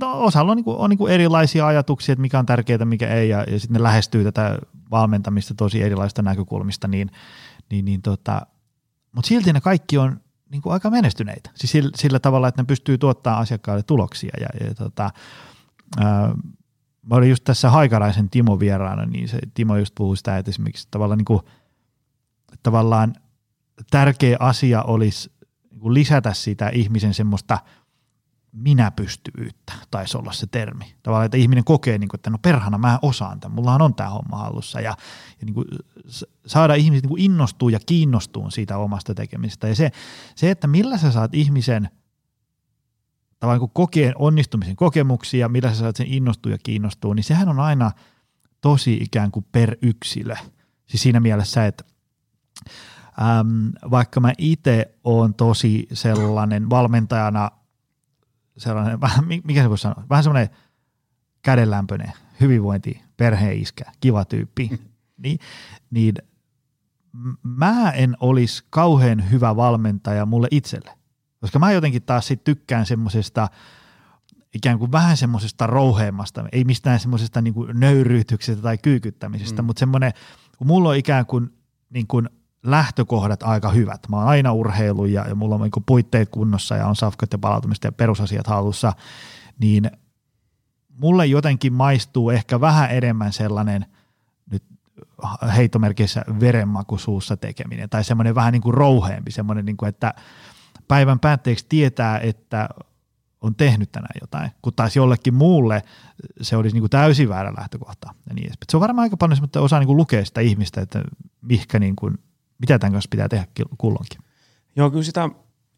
no, osalla on, niin kuin, on niin kuin erilaisia ajatuksia, että mikä on tärkeää, mikä ei ja, ja sitten ne lähestyy tätä valmentamista tosi erilaista näkökulmista, niin, niin, niin tota, mutta silti ne kaikki on niin kuin aika menestyneitä. Siis sillä, sillä tavalla, että ne pystyy tuottamaan asiakkaille tuloksia. Ja, ja tota, ää, mä olin just tässä Haikaraisen Timo vieraana, niin se Timo just puhui sitä, että esimerkiksi tavallaan, niin kuin, tavallaan tärkeä asia olisi niin lisätä sitä ihmisen semmoista – minäpystyvyyttä, taisi olla se termi. Tavallaan, että ihminen kokee, niin kuin, että no perhana mä osaan tämän, mullahan on tämä homma hallussa. Ja, ja niin kuin, saada ihmiset niin kuin innostuu ja kiinnostuu siitä omasta tekemisestä. Ja se, se, että millä sä saat ihmisen tavallaan niin kokeen onnistumisen kokemuksia, millä sä saat sen innostua ja kiinnostua, niin sehän on aina tosi ikään kuin per yksilö. Siis siinä mielessä, että äm, vaikka mä itse oon tosi sellainen valmentajana – sellainen, (laughs) vähän, mikä se voisi sanoa, vähän semmoinen kädenlämpöinen, hyvinvointi, perheen iskä, kiva tyyppi, (laughs) niin, niin mä en olisi kauhean hyvä valmentaja mulle itselle. Koska mä jotenkin taas sit tykkään semmoisesta ikään kuin vähän semmoisesta rouheemmasta, ei mistään semmoisesta niin nöyryytyksestä tai kyykyttämisestä, mm. mutta semmoinen, kun mulla on ikään kuin, niin kuin lähtökohdat aika hyvät. Mä oon aina urheilu ja, ja mulla on niin puitteet kunnossa ja on safkat ja palautumista ja perusasiat hallussa, niin mulle jotenkin maistuu ehkä vähän enemmän sellainen nyt heittomerkissä verenmaku suussa tekeminen tai semmoinen vähän niin kuin rouheempi, semmoinen, niin kuin, että päivän päätteeksi tietää, että on tehnyt tänään jotain, kun taas jollekin muulle se olisi niin kuin täysin väärä lähtökohta. Ja niin Se on varmaan aika paljon semmoinen, osaa niin kuin lukea sitä ihmistä, että mihkä niin kuin mitä tämän kanssa pitää tehdä kulloinkin? Joo, kyllä sitä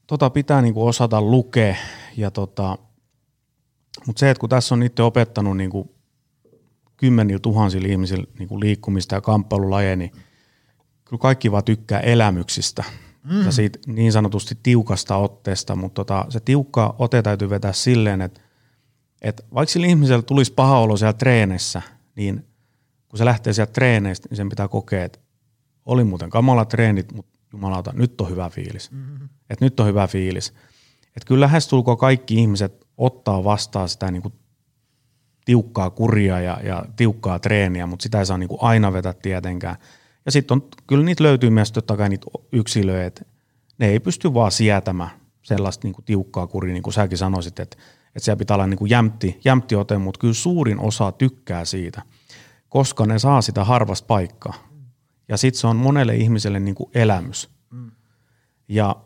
tota pitää niinku osata lukea. Ja tota, mutta se, että kun tässä on itse opettanut niinku kymmenillä tuhansilla ihmisillä niinku liikkumista ja kamppailulajeja, niin kyllä kaikki vaan tykkää elämyksistä mm. ja siitä niin sanotusti tiukasta otteesta, mutta tota, se tiukka ote täytyy vetää silleen, että, että vaikka sillä ihmisellä tulisi paha olo siellä treenissä, niin kun se lähtee sieltä treeneistä, niin sen pitää kokea, että oli muuten kamala treenit, mutta jumalauta, nyt on hyvä fiilis. Mm-hmm. Että nyt on hyvä fiilis. Että kyllä lähestulkoon kaikki ihmiset ottaa vastaan sitä niin kuin tiukkaa kuria ja, ja tiukkaa treeniä, mutta sitä ei saa niin kuin aina vetä tietenkään. Ja sitten on, kyllä niitä löytyy myös totta kai niitä yksilöitä, että ne ei pysty vaan sietämään sellaista niin kuin tiukkaa kuria, niin kuin säkin sanoisit, että, että siellä pitää olla niin kuin jämpti, jämpti ote, mutta kyllä suurin osa tykkää siitä, koska ne saa sitä harvasta paikkaa. Ja sitten se on monelle ihmiselle niin kuin elämys. Mm. Ja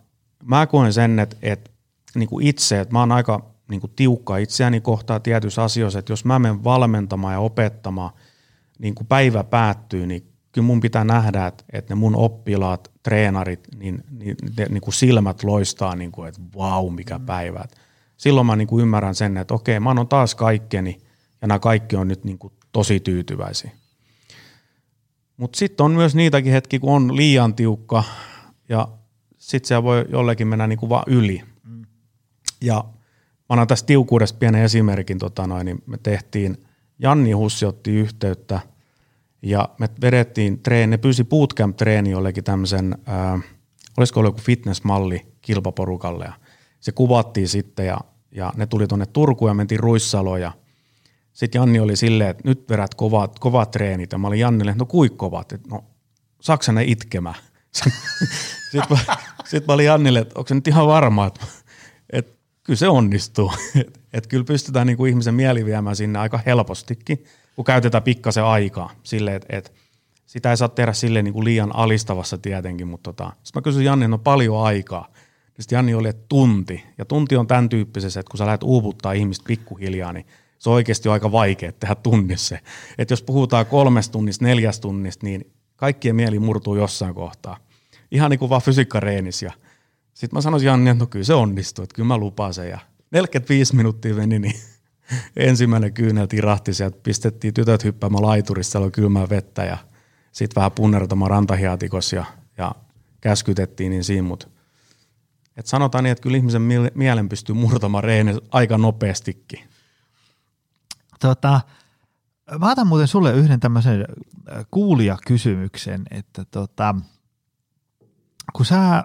mä koen sen, että, että niin kuin itse, että mä oon aika niin kuin tiukka itseäni kohtaa tietyissä asioissa, että jos mä menen valmentamaan ja opettamaan, niin kuin päivä päättyy, niin kyllä mun pitää nähdä, että, että ne mun oppilaat, treenarit, niin, niin, ne, niin kuin silmät loistaa, niin kuin, että vau, mikä mm. päivä. Et silloin mä niin kuin ymmärrän sen, että okei, mä annan taas kaikkeni, ja nämä kaikki on nyt niin kuin tosi tyytyväisiä. Mutta sitten on myös niitäkin hetki, kun on liian tiukka, ja sitten se voi jollekin mennä niin kuin vaan yli. Mm. Ja mä annan tästä tiukuudesta pienen esimerkin, tota noin, niin me tehtiin, Janni Hussi otti yhteyttä – ja me vedettiin treeni, ne pyysi bootcamp-treeni jollekin tämmöisen, äh, olisiko ollut joku fitnessmalli kilpaporukalle ja se kuvattiin sitten ja, ja ne tuli tuonne Turkuun ja mentiin Ruissaloon ja sitten Janni oli silleen, että nyt verät kovat, kovat treenit ja mä olin Jannille, no kuinka kovat, että no saaksa ne itkemään. (laughs) sitten, mä, sitten mä olin Jannille, että onko se nyt ihan varma, että, että kyllä se onnistuu. (laughs) että, että kyllä pystytään niin kuin ihmisen mieli viemään sinne aika helpostikin – kun käytetään pikkasen aikaa silleen, että, että sitä ei saa tehdä silleen niin kuin liian alistavassa tietenkin, mutta tota, sitten mä kysyin Janni, no paljon aikaa. Sitten Janni oli, että tunti. Ja tunti on tämän tyyppisessä, että kun sä lähdet uuvuttaa ihmistä pikkuhiljaa, niin se on oikeasti aika vaikea tehdä tunnissa. Että jos puhutaan kolmesta tunnista, neljästä tunnista, niin kaikkien mieli murtuu jossain kohtaa. Ihan niin kuin vaan fysiikkareenissä. Sitten mä sanoisin Janni, että no kyllä se onnistuu, että kyllä mä lupaan sen. Ja 45 minuuttia meni, niin (laughs) ensimmäinen kyynel tirahti sieltä, pistettiin tytöt hyppäämään laiturissa, siellä oli kylmää vettä ja sitten vähän punnertamaan rantahiatikos ja, ja käskytettiin niin siinä, mutta et sanotaan niin, että kyllä ihmisen mielen pystyy murtamaan reene aika nopeastikin. Tota, mä otan muuten sulle yhden tämmöisen äh, kuulijakysymyksen, että tota, kun sä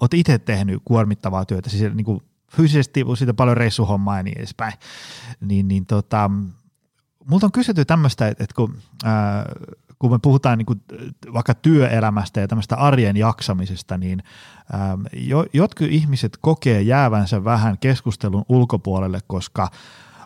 oot itse tehnyt kuormittavaa työtä, siis niin kuin fyysisesti siitä paljon reissuhommaa ja niin edespäin. Niin, niin tota, multa on kysytty tämmöistä, että, kun, ää, kun me puhutaan niin kuin vaikka työelämästä ja tämmöistä arjen jaksamisesta, niin ää, jo, jotkut ihmiset kokee jäävänsä vähän keskustelun ulkopuolelle, koska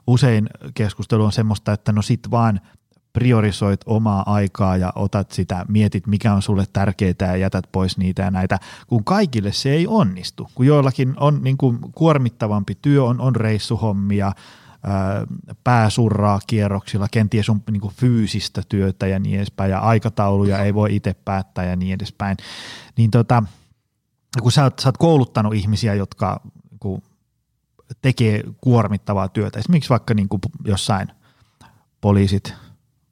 usein keskustelu on semmoista, että no sit vaan – priorisoit omaa aikaa ja otat sitä, mietit mikä on sulle tärkeää ja jätät pois niitä ja näitä, kun kaikille se ei onnistu. Kun joillakin on niin kuin kuormittavampi työ, on, on reissuhommia, pääsurraa kierroksilla, kenties on niin kuin fyysistä työtä ja niin edespäin, ja aikatauluja ei voi itse päättää ja niin edespäin. Niin tota, kun sä oot, sä oot kouluttanut ihmisiä, jotka niin kuin tekee kuormittavaa työtä, esimerkiksi vaikka niin kuin jossain poliisit,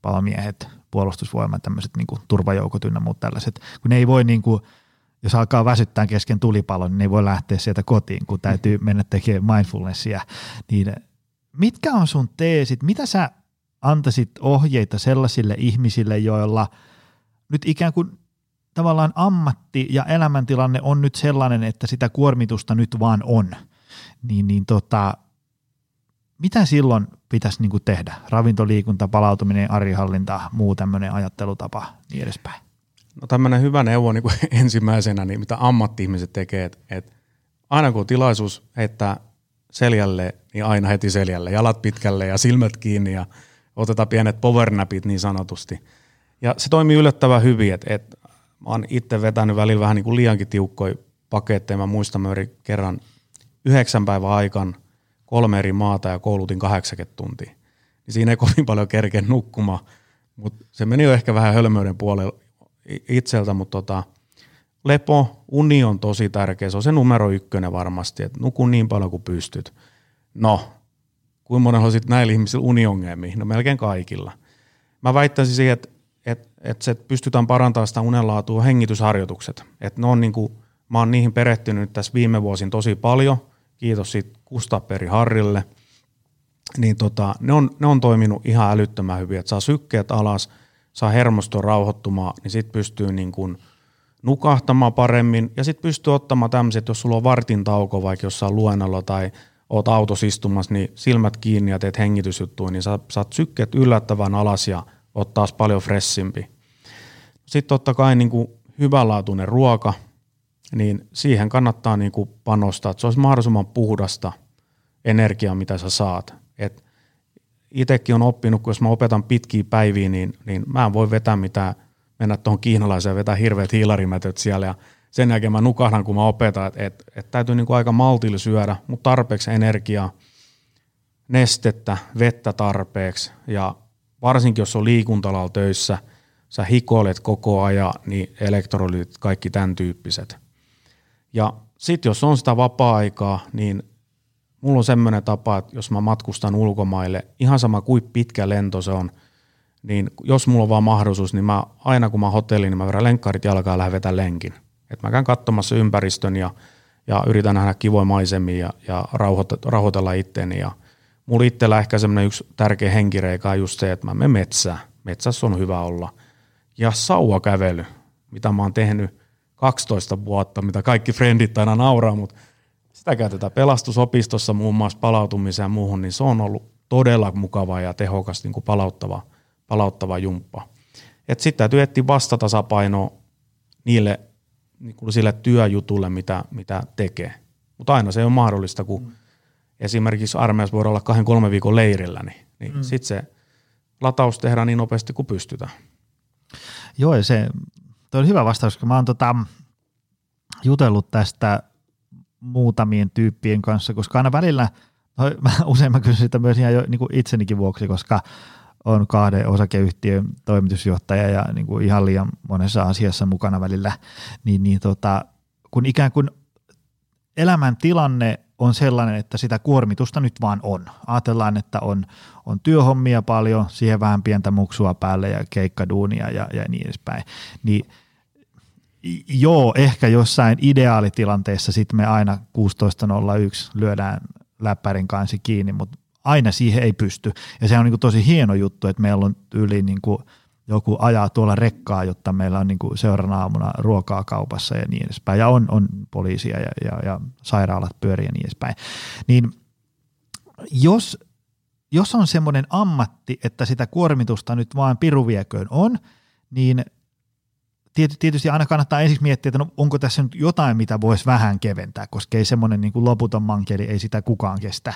palomiehet, puolustusvoimat, tämmöiset niin kuin turvajoukot ynnä muut tällaiset, kun ne ei voi niin kuin, jos alkaa väsyttää kesken tulipalon, niin ne ei voi lähteä sieltä kotiin, kun täytyy mennä tekemään mindfulnessia. Niin mitkä on sun teesit, mitä sä antaisit ohjeita sellaisille ihmisille, joilla nyt ikään kuin tavallaan ammatti ja elämäntilanne on nyt sellainen, että sitä kuormitusta nyt vaan on, niin, niin tota, mitä silloin pitäisi niin kuin tehdä? Ravintoliikunta, palautuminen, arihallinta, muu tämmöinen ajattelutapa, niin edespäin. No tämmöinen hyvä neuvo niin kuin (laughs) ensimmäisenä, niin mitä ammatti-ihmiset tekee, että, että aina kun on tilaisuus heittää seljälle, niin aina heti seljälle, jalat pitkälle ja silmät kiinni ja otetaan pienet powernapit niin sanotusti. Ja se toimii yllättävän hyvin, että, että mä oon itse vetänyt välillä vähän niin kuin liiankin tiukkoja paketteja. Mä muistan, mä kerran yhdeksän päivän aikaan – kolme eri maata ja koulutin 80 tuntia. Niin siinä ei kovin paljon kerkeä nukkumaan, mutta se meni jo ehkä vähän hölmöyden puolella itseltä, mutta tota, lepo, uni on tosi tärkeä, se on se numero ykkönen varmasti, että nuku niin paljon kuin pystyt. No, kuinka monella on sitten näillä ihmisillä uniongelmia? No melkein kaikilla. Mä väittäisin siihen, että, että, että se pystytään parantamaan sitä unenlaatua hengitysharjoitukset. Että ne on niin kuin, mä oon niihin perehtynyt tässä viime vuosin tosi paljon – kiitos siitä Kustaperi Harrille, niin tota, ne, on, ne on toiminut ihan älyttömän hyvin, että saa sykkeet alas, saa hermosto rauhoittumaan, niin sitten pystyy niin kuin nukahtamaan paremmin ja sitten pystyy ottamaan tämmöiset, jos sulla on vartin tauko vaikka jossain luennolla tai oot autossa istumassa, niin silmät kiinni ja teet hengitysjuttuja, niin sä saat sykkeet yllättävän alas ja oot taas paljon fressimpi. Sitten totta kai niin hyvänlaatuinen ruoka, niin siihen kannattaa niin kuin panostaa, että se olisi mahdollisimman puhdasta energiaa, mitä sä saat. Et itekin on oppinut, kun jos mä opetan pitkiä päiviä, niin, niin mä en voi vetää mitään, mennä tuohon kiinalaiseen ja vetää hirveät hiilarimätöt siellä ja sen jälkeen mä nukahdan, kun mä opetan, että et, et täytyy niinku aika maltilla syödä, mutta tarpeeksi energiaa, nestettä, vettä tarpeeksi ja varsinkin jos on liikuntalalla töissä, sä hikoilet koko ajan, niin elektrolyytit, kaikki tämän tyyppiset. Ja sitten jos on sitä vapaa-aikaa, niin mulla on semmoinen tapa, että jos mä matkustan ulkomaille, ihan sama kuin pitkä lento se on, niin jos mulla on vaan mahdollisuus, niin mä aina kun mä hotelliin, niin mä vedän lenkkarit jalkaa ja lähden vetää lenkin. Et mä käyn katsomassa ympäristön ja, ja yritän nähdä kivoja maisemia ja, ja rauhoitella itteeni. Ja mulla itsellä ehkä semmoinen yksi tärkeä henkireika on just se, että mä menen metsään. Metsässä on hyvä olla. Ja sauvakävely, mitä mä oon tehnyt 12 vuotta, mitä kaikki frendit aina nauraa, mutta sitä käytetään pelastusopistossa muun muassa palautumiseen ja muuhun, niin se on ollut todella mukava ja tehokas niin kuin palauttava, palauttava jumppa. Sitten täytyy etsiä vastatasapainoa niille niin kuin sille työjutulle, mitä, mitä tekee. Mutta aina se ole mahdollista, kun mm. esimerkiksi armeijassa voidaan olla kahden kolme viikon leirillä, niin, niin mm. sitten se lataus tehdään niin nopeasti kuin pystytään. Joo, ja se toi on hyvä vastaus, koska mä oon tota, jutellut tästä muutamien tyyppien kanssa, koska aina välillä, no, (laughs) mä, usein mä kysyn sitä myös ihan jo niin kuin itsenikin vuoksi, koska on kahden osakeyhtiön toimitusjohtaja ja niin kuin ihan liian monessa asiassa mukana välillä, niin, niin tota, kun ikään kuin elämäntilanne on sellainen, että sitä kuormitusta nyt vaan on. Ajatellaan, että on, on työhommia paljon, siihen vähän pientä muksua päälle ja keikkaduunia ja, ja niin edespäin. Niin joo, ehkä jossain ideaalitilanteessa sitten me aina 16.01 lyödään läppärin kanssa kiinni, mutta aina siihen ei pysty. Ja se on niin kuin tosi hieno juttu, että meillä on yli niin kuin joku ajaa tuolla rekkaa, jotta meillä on niin kuin seuraavana aamuna ruokaa kaupassa ja niin edespäin. Ja on, on poliisia ja, ja, ja sairaalat pyöriä ja niin edespäin. Niin jos, jos on semmoinen ammatti, että sitä kuormitusta nyt vaan piruvieköön on, niin – tietysti aina kannattaa ensiksi miettiä, että no, onko tässä nyt jotain, mitä voisi vähän keventää, koska ei semmoinen niin kuin loputon mankeli, ei sitä kukaan kestä.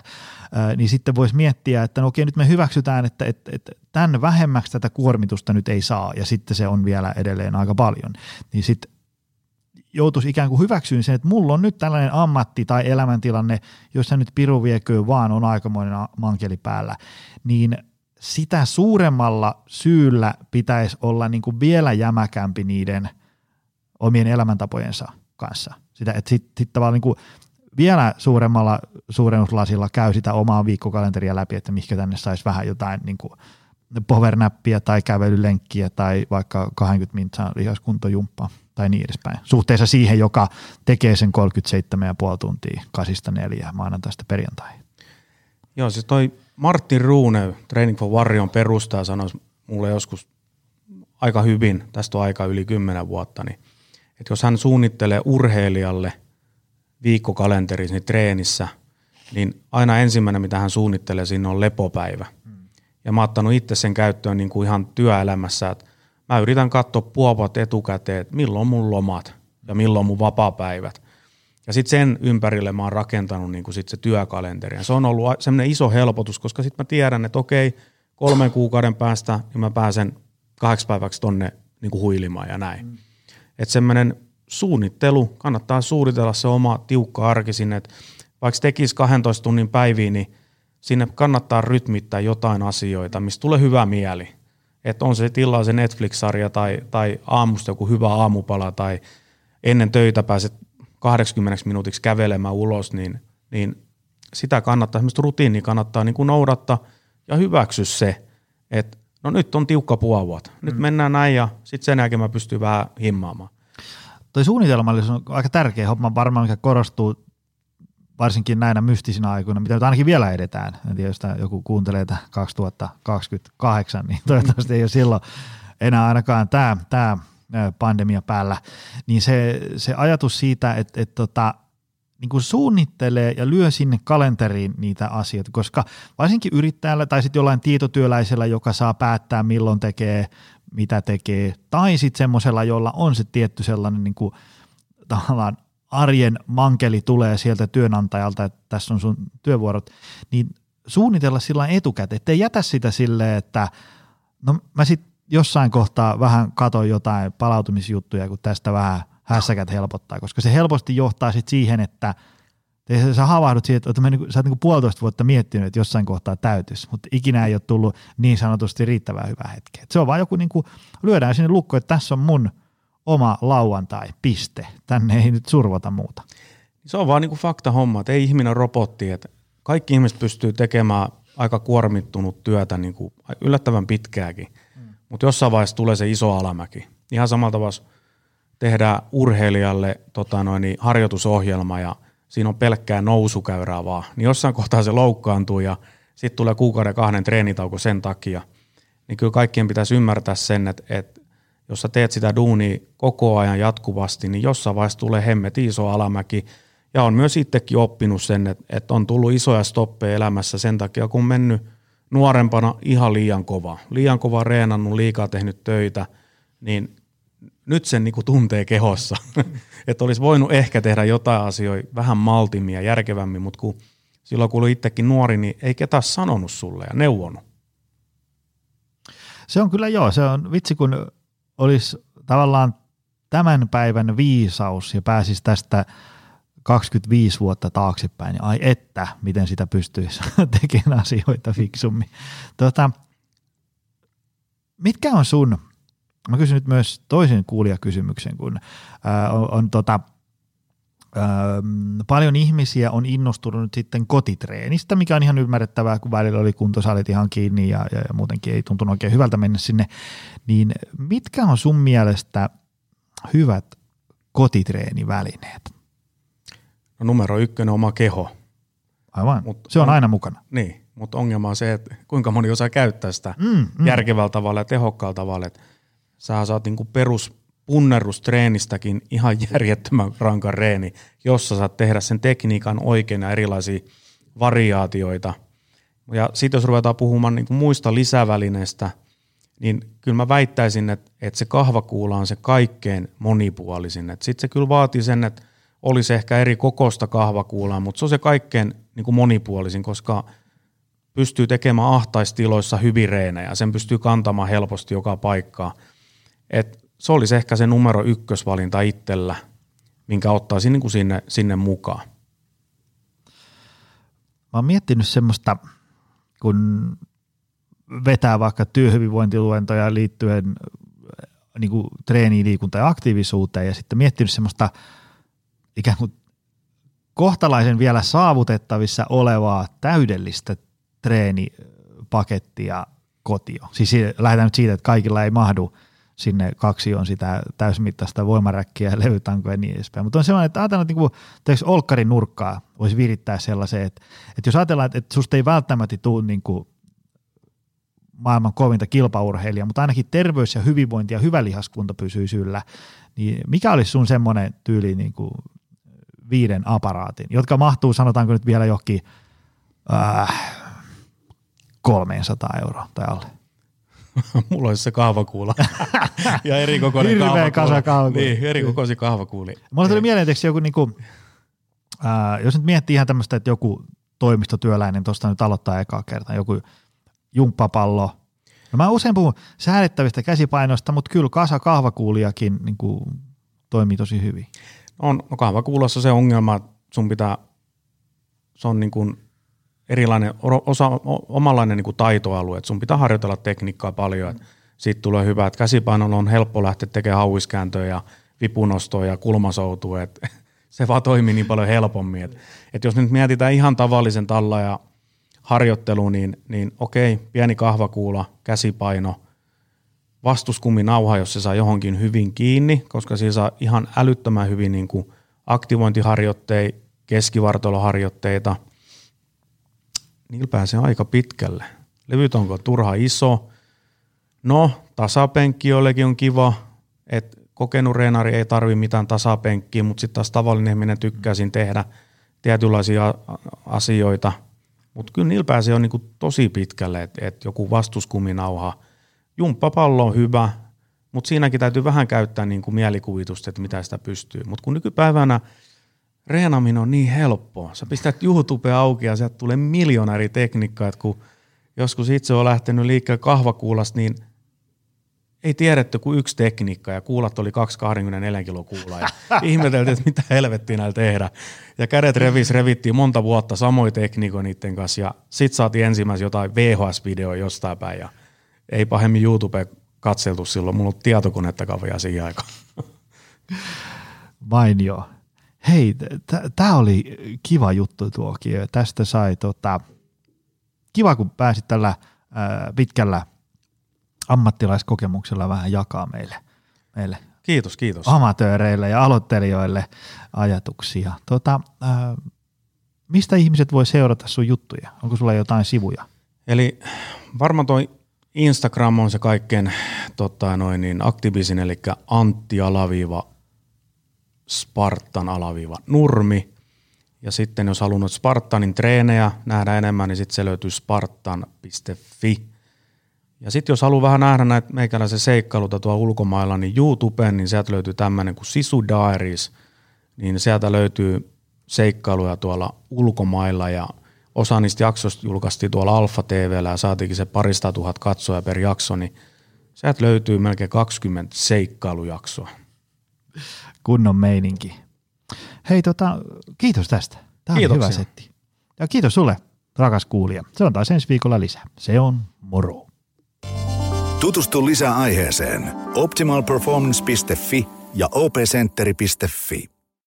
Ää, niin sitten voisi miettiä, että no okei, nyt me hyväksytään, että, että, että tämän vähemmäksi tätä kuormitusta nyt ei saa, ja sitten se on vielä edelleen aika paljon. Niin sitten joutuisi ikään kuin hyväksyyn sen, että mulla on nyt tällainen ammatti tai elämäntilanne, jossa nyt piru vieköön vaan on aikamoinen mankeli päällä, niin – sitä suuremmalla syyllä pitäisi olla niin kuin vielä jämäkämpi niiden omien elämäntapojensa kanssa. Sitä, että sitten sit tavallaan niin kuin vielä suuremmalla suurennuslasilla käy sitä omaa viikkokalenteria läpi, että mihinkä tänne saisi vähän jotain niin kuin powernäppiä tai kävelylenkkiä tai vaikka 20 mintsaa lihaskuntojumppaa tai niin edespäin. Suhteessa siihen, joka tekee sen 37,5 tuntia kasista neljä maanantaista perjantaihin. Joo, siis toi Martin Ruune, Training for Warrior perustaja, sanoi mulle joskus aika hyvin, tästä on aika yli kymmenen vuotta, niin että jos hän suunnittelee urheilijalle viikkokalenterissa niin treenissä, niin aina ensimmäinen, mitä hän suunnittelee, siinä on lepopäivä. Ja mä oon ottanut itse sen käyttöön niin kuin ihan työelämässä, että mä yritän katsoa puopat etukäteen, että milloin mun lomat ja milloin mun vapaapäivät. Ja sitten sen ympärille mä oon rakentanut niin kuin sit se työkalenteri. Ja se on ollut semmoinen iso helpotus, koska sitten mä tiedän, että okei, kolmen kuukauden päästä niin mä pääsen kahdeksi päiväksi tonne niin kuin huilimaan ja näin. Mm. Että semmoinen suunnittelu, kannattaa suunnitella se oma tiukka arki sinne, että vaikka tekisi 12 tunnin päiviin, niin sinne kannattaa rytmittää jotain asioita, mistä tulee hyvä mieli. Että on se tilaa se Netflix-sarja tai, tai aamusta joku hyvä aamupala tai ennen töitä pääset 80 minuutiksi kävelemään ulos, niin, niin sitä kannattaa, semmoista rutiinia kannattaa niin kuin noudattaa ja hyväksy se, että no nyt on tiukka puoli nyt mm. mennään näin ja sitten sen jälkeen mä pystyn vähän himmaamaan. Toi suunnitelmallisuus on aika tärkeä homma varmaan, mikä korostuu varsinkin näinä mystisinä aikoina, mitä nyt ainakin vielä edetään. En tiedä, jos joku kuuntelee 2028, niin toivottavasti ei ole silloin enää ainakaan tämä, tämä pandemia päällä, niin se, se ajatus siitä, että, että tota, niin kuin suunnittelee ja lyö sinne kalenteriin niitä asioita, koska varsinkin yrittäjällä tai sitten jollain tietotyöläisellä, joka saa päättää milloin tekee, mitä tekee, tai sitten semmoisella, jolla on se tietty sellainen niin kuin, tavallaan arjen mankeli tulee sieltä työnantajalta, että tässä on sun työvuorot, niin suunnitella sillä etukäteen, ettei jätä sitä silleen, että no mä sitten jossain kohtaa vähän katoin jotain palautumisjuttuja, kun tästä vähän hässäkät helpottaa, koska se helposti johtaa sitten siihen, että sä havahdut siihen, että niinku, sä oot niinku puolitoista vuotta miettinyt, että jossain kohtaa täytyisi, mutta ikinä ei ole tullut niin sanotusti riittävän hyvää hetkeä. se on vaan joku, niinku, lyödään sinne lukko, että tässä on mun oma lauantai, piste. Tänne ei nyt survota muuta. Se on vaan niinku fakta homma, että ei ihminen robotti, että kaikki ihmiset pystyy tekemään aika kuormittunut työtä niinku yllättävän pitkääkin. Mutta jossain vaiheessa tulee se iso alamäki. Ihan samalla tavalla tehdään urheilijalle tota noin, niin harjoitusohjelma ja siinä on pelkkää nousukäyrää vaan, niin jossain kohtaa se loukkaantuu ja sitten tulee kuukauden kahden treenitauko sen takia. Niin kyllä kaikkien pitäisi ymmärtää sen, että, että jos sä teet sitä duunia koko ajan jatkuvasti, niin jossain vaiheessa tulee hemmet iso alamäki. Ja on myös itsekin oppinut sen, että, että on tullut isoja stoppeja elämässä sen takia, kun on mennyt nuorempana ihan liian kova. Liian kova reenannut, liikaa tehnyt töitä, niin nyt sen niin kuin tuntee kehossa. (laughs) että olisi voinut ehkä tehdä jotain asioita vähän maltimmin ja järkevämmin, mutta kun silloin kun itsekin nuori, niin ei ketään sanonut sulle ja neuvonut. Se on kyllä joo, se on vitsi kun olisi tavallaan tämän päivän viisaus ja pääsisi tästä 25 vuotta taaksepäin, niin ai että, miten sitä pystyisi (laughs) tekemään asioita fiksummin. Tota, mitkä on sun Mä kysyn nyt myös toisen kuulijakysymyksen, kun ää, on, on tota, ää, paljon ihmisiä on innostunut sitten kotitreenistä, mikä on ihan ymmärrettävää, kun välillä oli kuntosalit ihan kiinni ja, ja, ja muutenkin ei tuntunut oikein hyvältä mennä sinne. Niin mitkä on sun mielestä hyvät kotitreenivälineet? No numero ykkönen oma keho. Aivan, Mut se on, on aina mukana. Niin, mutta ongelma on se, että kuinka moni osaa käyttää sitä mm, mm. järkevällä tavalla ja tehokkaalla tavalla. Että sä saat niinku perus punnerustreenistäkin ihan järjettömän rankan reeni, jossa saat tehdä sen tekniikan oikein ja erilaisia variaatioita. Ja sitten jos ruvetaan puhumaan niinku muista lisävälineistä, niin kyllä mä väittäisin, että, että se kahvakuula on se kaikkein monipuolisin. Sitten se kyllä vaatii sen, että olisi ehkä eri kokosta kahvakuulaa, mutta se on se kaikkein niin kuin monipuolisin, koska pystyy tekemään ahtaistiloissa hyvin reenejä. Sen pystyy kantamaan helposti joka paikkaan. Et se olisi ehkä se numero ykkösvalinta itsellä, minkä ottaisin niin kuin sinne, sinne mukaan. Mä oon miettinyt semmoista, kun vetää vaikka työhyvinvointiluentoja liittyen niin kuin treeniin, liikunta ja aktiivisuuteen ja sitten miettinyt semmoista ikään kuin kohtalaisen vielä saavutettavissa olevaa täydellistä treenipakettia kotio. Siis lähdetään nyt siitä, että kaikilla ei mahdu sinne kaksi on sitä täysmittaista voimaräkkiä, levytankoa ja niin edespäin. Mutta on sellainen, että ajatellaan, että niin olkkarin nurkkaa voisi virittää sellaisen, että, että jos ajatellaan, että, että susta ei välttämättä tule niin kuin maailman kovinta kilpaurheilijaa, mutta ainakin terveys ja hyvinvointi ja hyvä lihaskunta pysyy yllä, niin mikä olisi sun semmoinen tyyli niin kuin viiden aparaatin, jotka mahtuu sanotaanko nyt vielä johonkin äh, 300 euroa tai alle? (laughs) Mulla olisi se kahvakuula. (laughs) ja eri kokoinen Hirveä kahvakuula. kasa kahvakuula. Niin, eri kokoisia kahvakuuli. Mulla tuli mieleen, että joku niinku, äh, jos nyt miettii ihan tämmöistä, että joku toimistotyöläinen tuosta nyt aloittaa ekaa kertaa, joku jumppapallo. No mä usein puhun säädettävistä käsipainoista, mutta kyllä kasa kahvakuuliakin niin kuin, toimii tosi hyvin. On, no kahvakuulassa se ongelma, että sun pitää, se on niin kuin erilainen, osa, omanlainen niin kuin taitoalue, että sun pitää harjoitella tekniikkaa paljon, että siitä tulee hyvä, että käsipainolla on helppo lähteä tekemään hauiskääntöjä ja vipunostoja ja kulmasoutua, että (laughs) se vaan toimii niin paljon helpommin. Että, että jos nyt mietitään ihan tavallisen talla ja harjoittelu, niin, niin okei, pieni kahvakuula, käsipaino, nauha, jos se saa johonkin hyvin kiinni, koska siinä saa ihan älyttömän hyvin niin kuin aktivointiharjoitteita, keskivartaloharjoitteita – niillä pääsee aika pitkälle. Levyt onko turha iso. No, tasapenkki jollekin on kiva, että kokenut reenari ei tarvi mitään tasapenkkiä, mutta sitten taas tavallinen ihminen tykkää siinä tehdä tietynlaisia asioita. Mutta kyllä niillä pääsee on niinku tosi pitkälle, että et joku vastuskuminauha. Jumppapallo on hyvä, mutta siinäkin täytyy vähän käyttää niinku mielikuvitusta, että mitä sitä pystyy. Mutta kun nykypäivänä reenaminen on niin helppoa. Sä pistät YouTube auki ja sieltä tulee miljoona eri tekniikkaa, että kun joskus itse on lähtenyt liikkeelle kahvakuulasta, niin – ei tiedetty kuin yksi tekniikka ja kuulat oli 224 kilo kuulaa ja (laughs) ihmeteltiin, että mitä helvettiä näillä tehdä. Ja kädet revis, revittiin monta vuotta samoin tekniikoin niiden kanssa ja sit saatiin ensimmäisen jotain VHS-videoa jostain päin ja ei pahemmin YouTube katseltu silloin, mulla on tietokonettakaan vielä siihen aikaan. Mainio. Hei, tämä oli kiva juttu tuokin. Tästä sai tota, kiva kun pääsit tällä ää, pitkällä ammattilaiskokemuksella vähän jakaa meille, meille kiitos, kiitos. amatööreille ja aloittelijoille ajatuksia. Tota, äh, mistä ihmiset voi seurata sun juttuja? Onko sulla jotain sivuja? Eli varmaan toi Instagram on se kaikkein tota, noin, niin aktiivisin, eli Antti alaviiva Spartan alaviiva Nurmi. Ja sitten jos halunnut Spartanin treenejä nähdä enemmän, niin sitten se löytyy spartan.fi. Ja sitten jos haluaa vähän nähdä näitä meikäläisen seikkailuta tuolla ulkomailla, niin YouTubeen, niin sieltä löytyy tämmöinen kuin Sisu Diaries, niin sieltä löytyy seikkailuja tuolla ulkomailla ja osa niistä jaksoista julkaistiin tuolla Alfa TVllä ja saatiinkin se parista tuhat katsoja per jakso, niin sieltä löytyy melkein 20 seikkailujaksoa. Kunnon meininki. Hei, tota, kiitos tästä. Tämä oli hyvä setti. Ja kiitos sulle, rakas kuulija. Se on taas ensi viikolla lisää. Se on moro. Tutustu lisää aiheeseen optimalperformance.fi ja opcenteri.fi.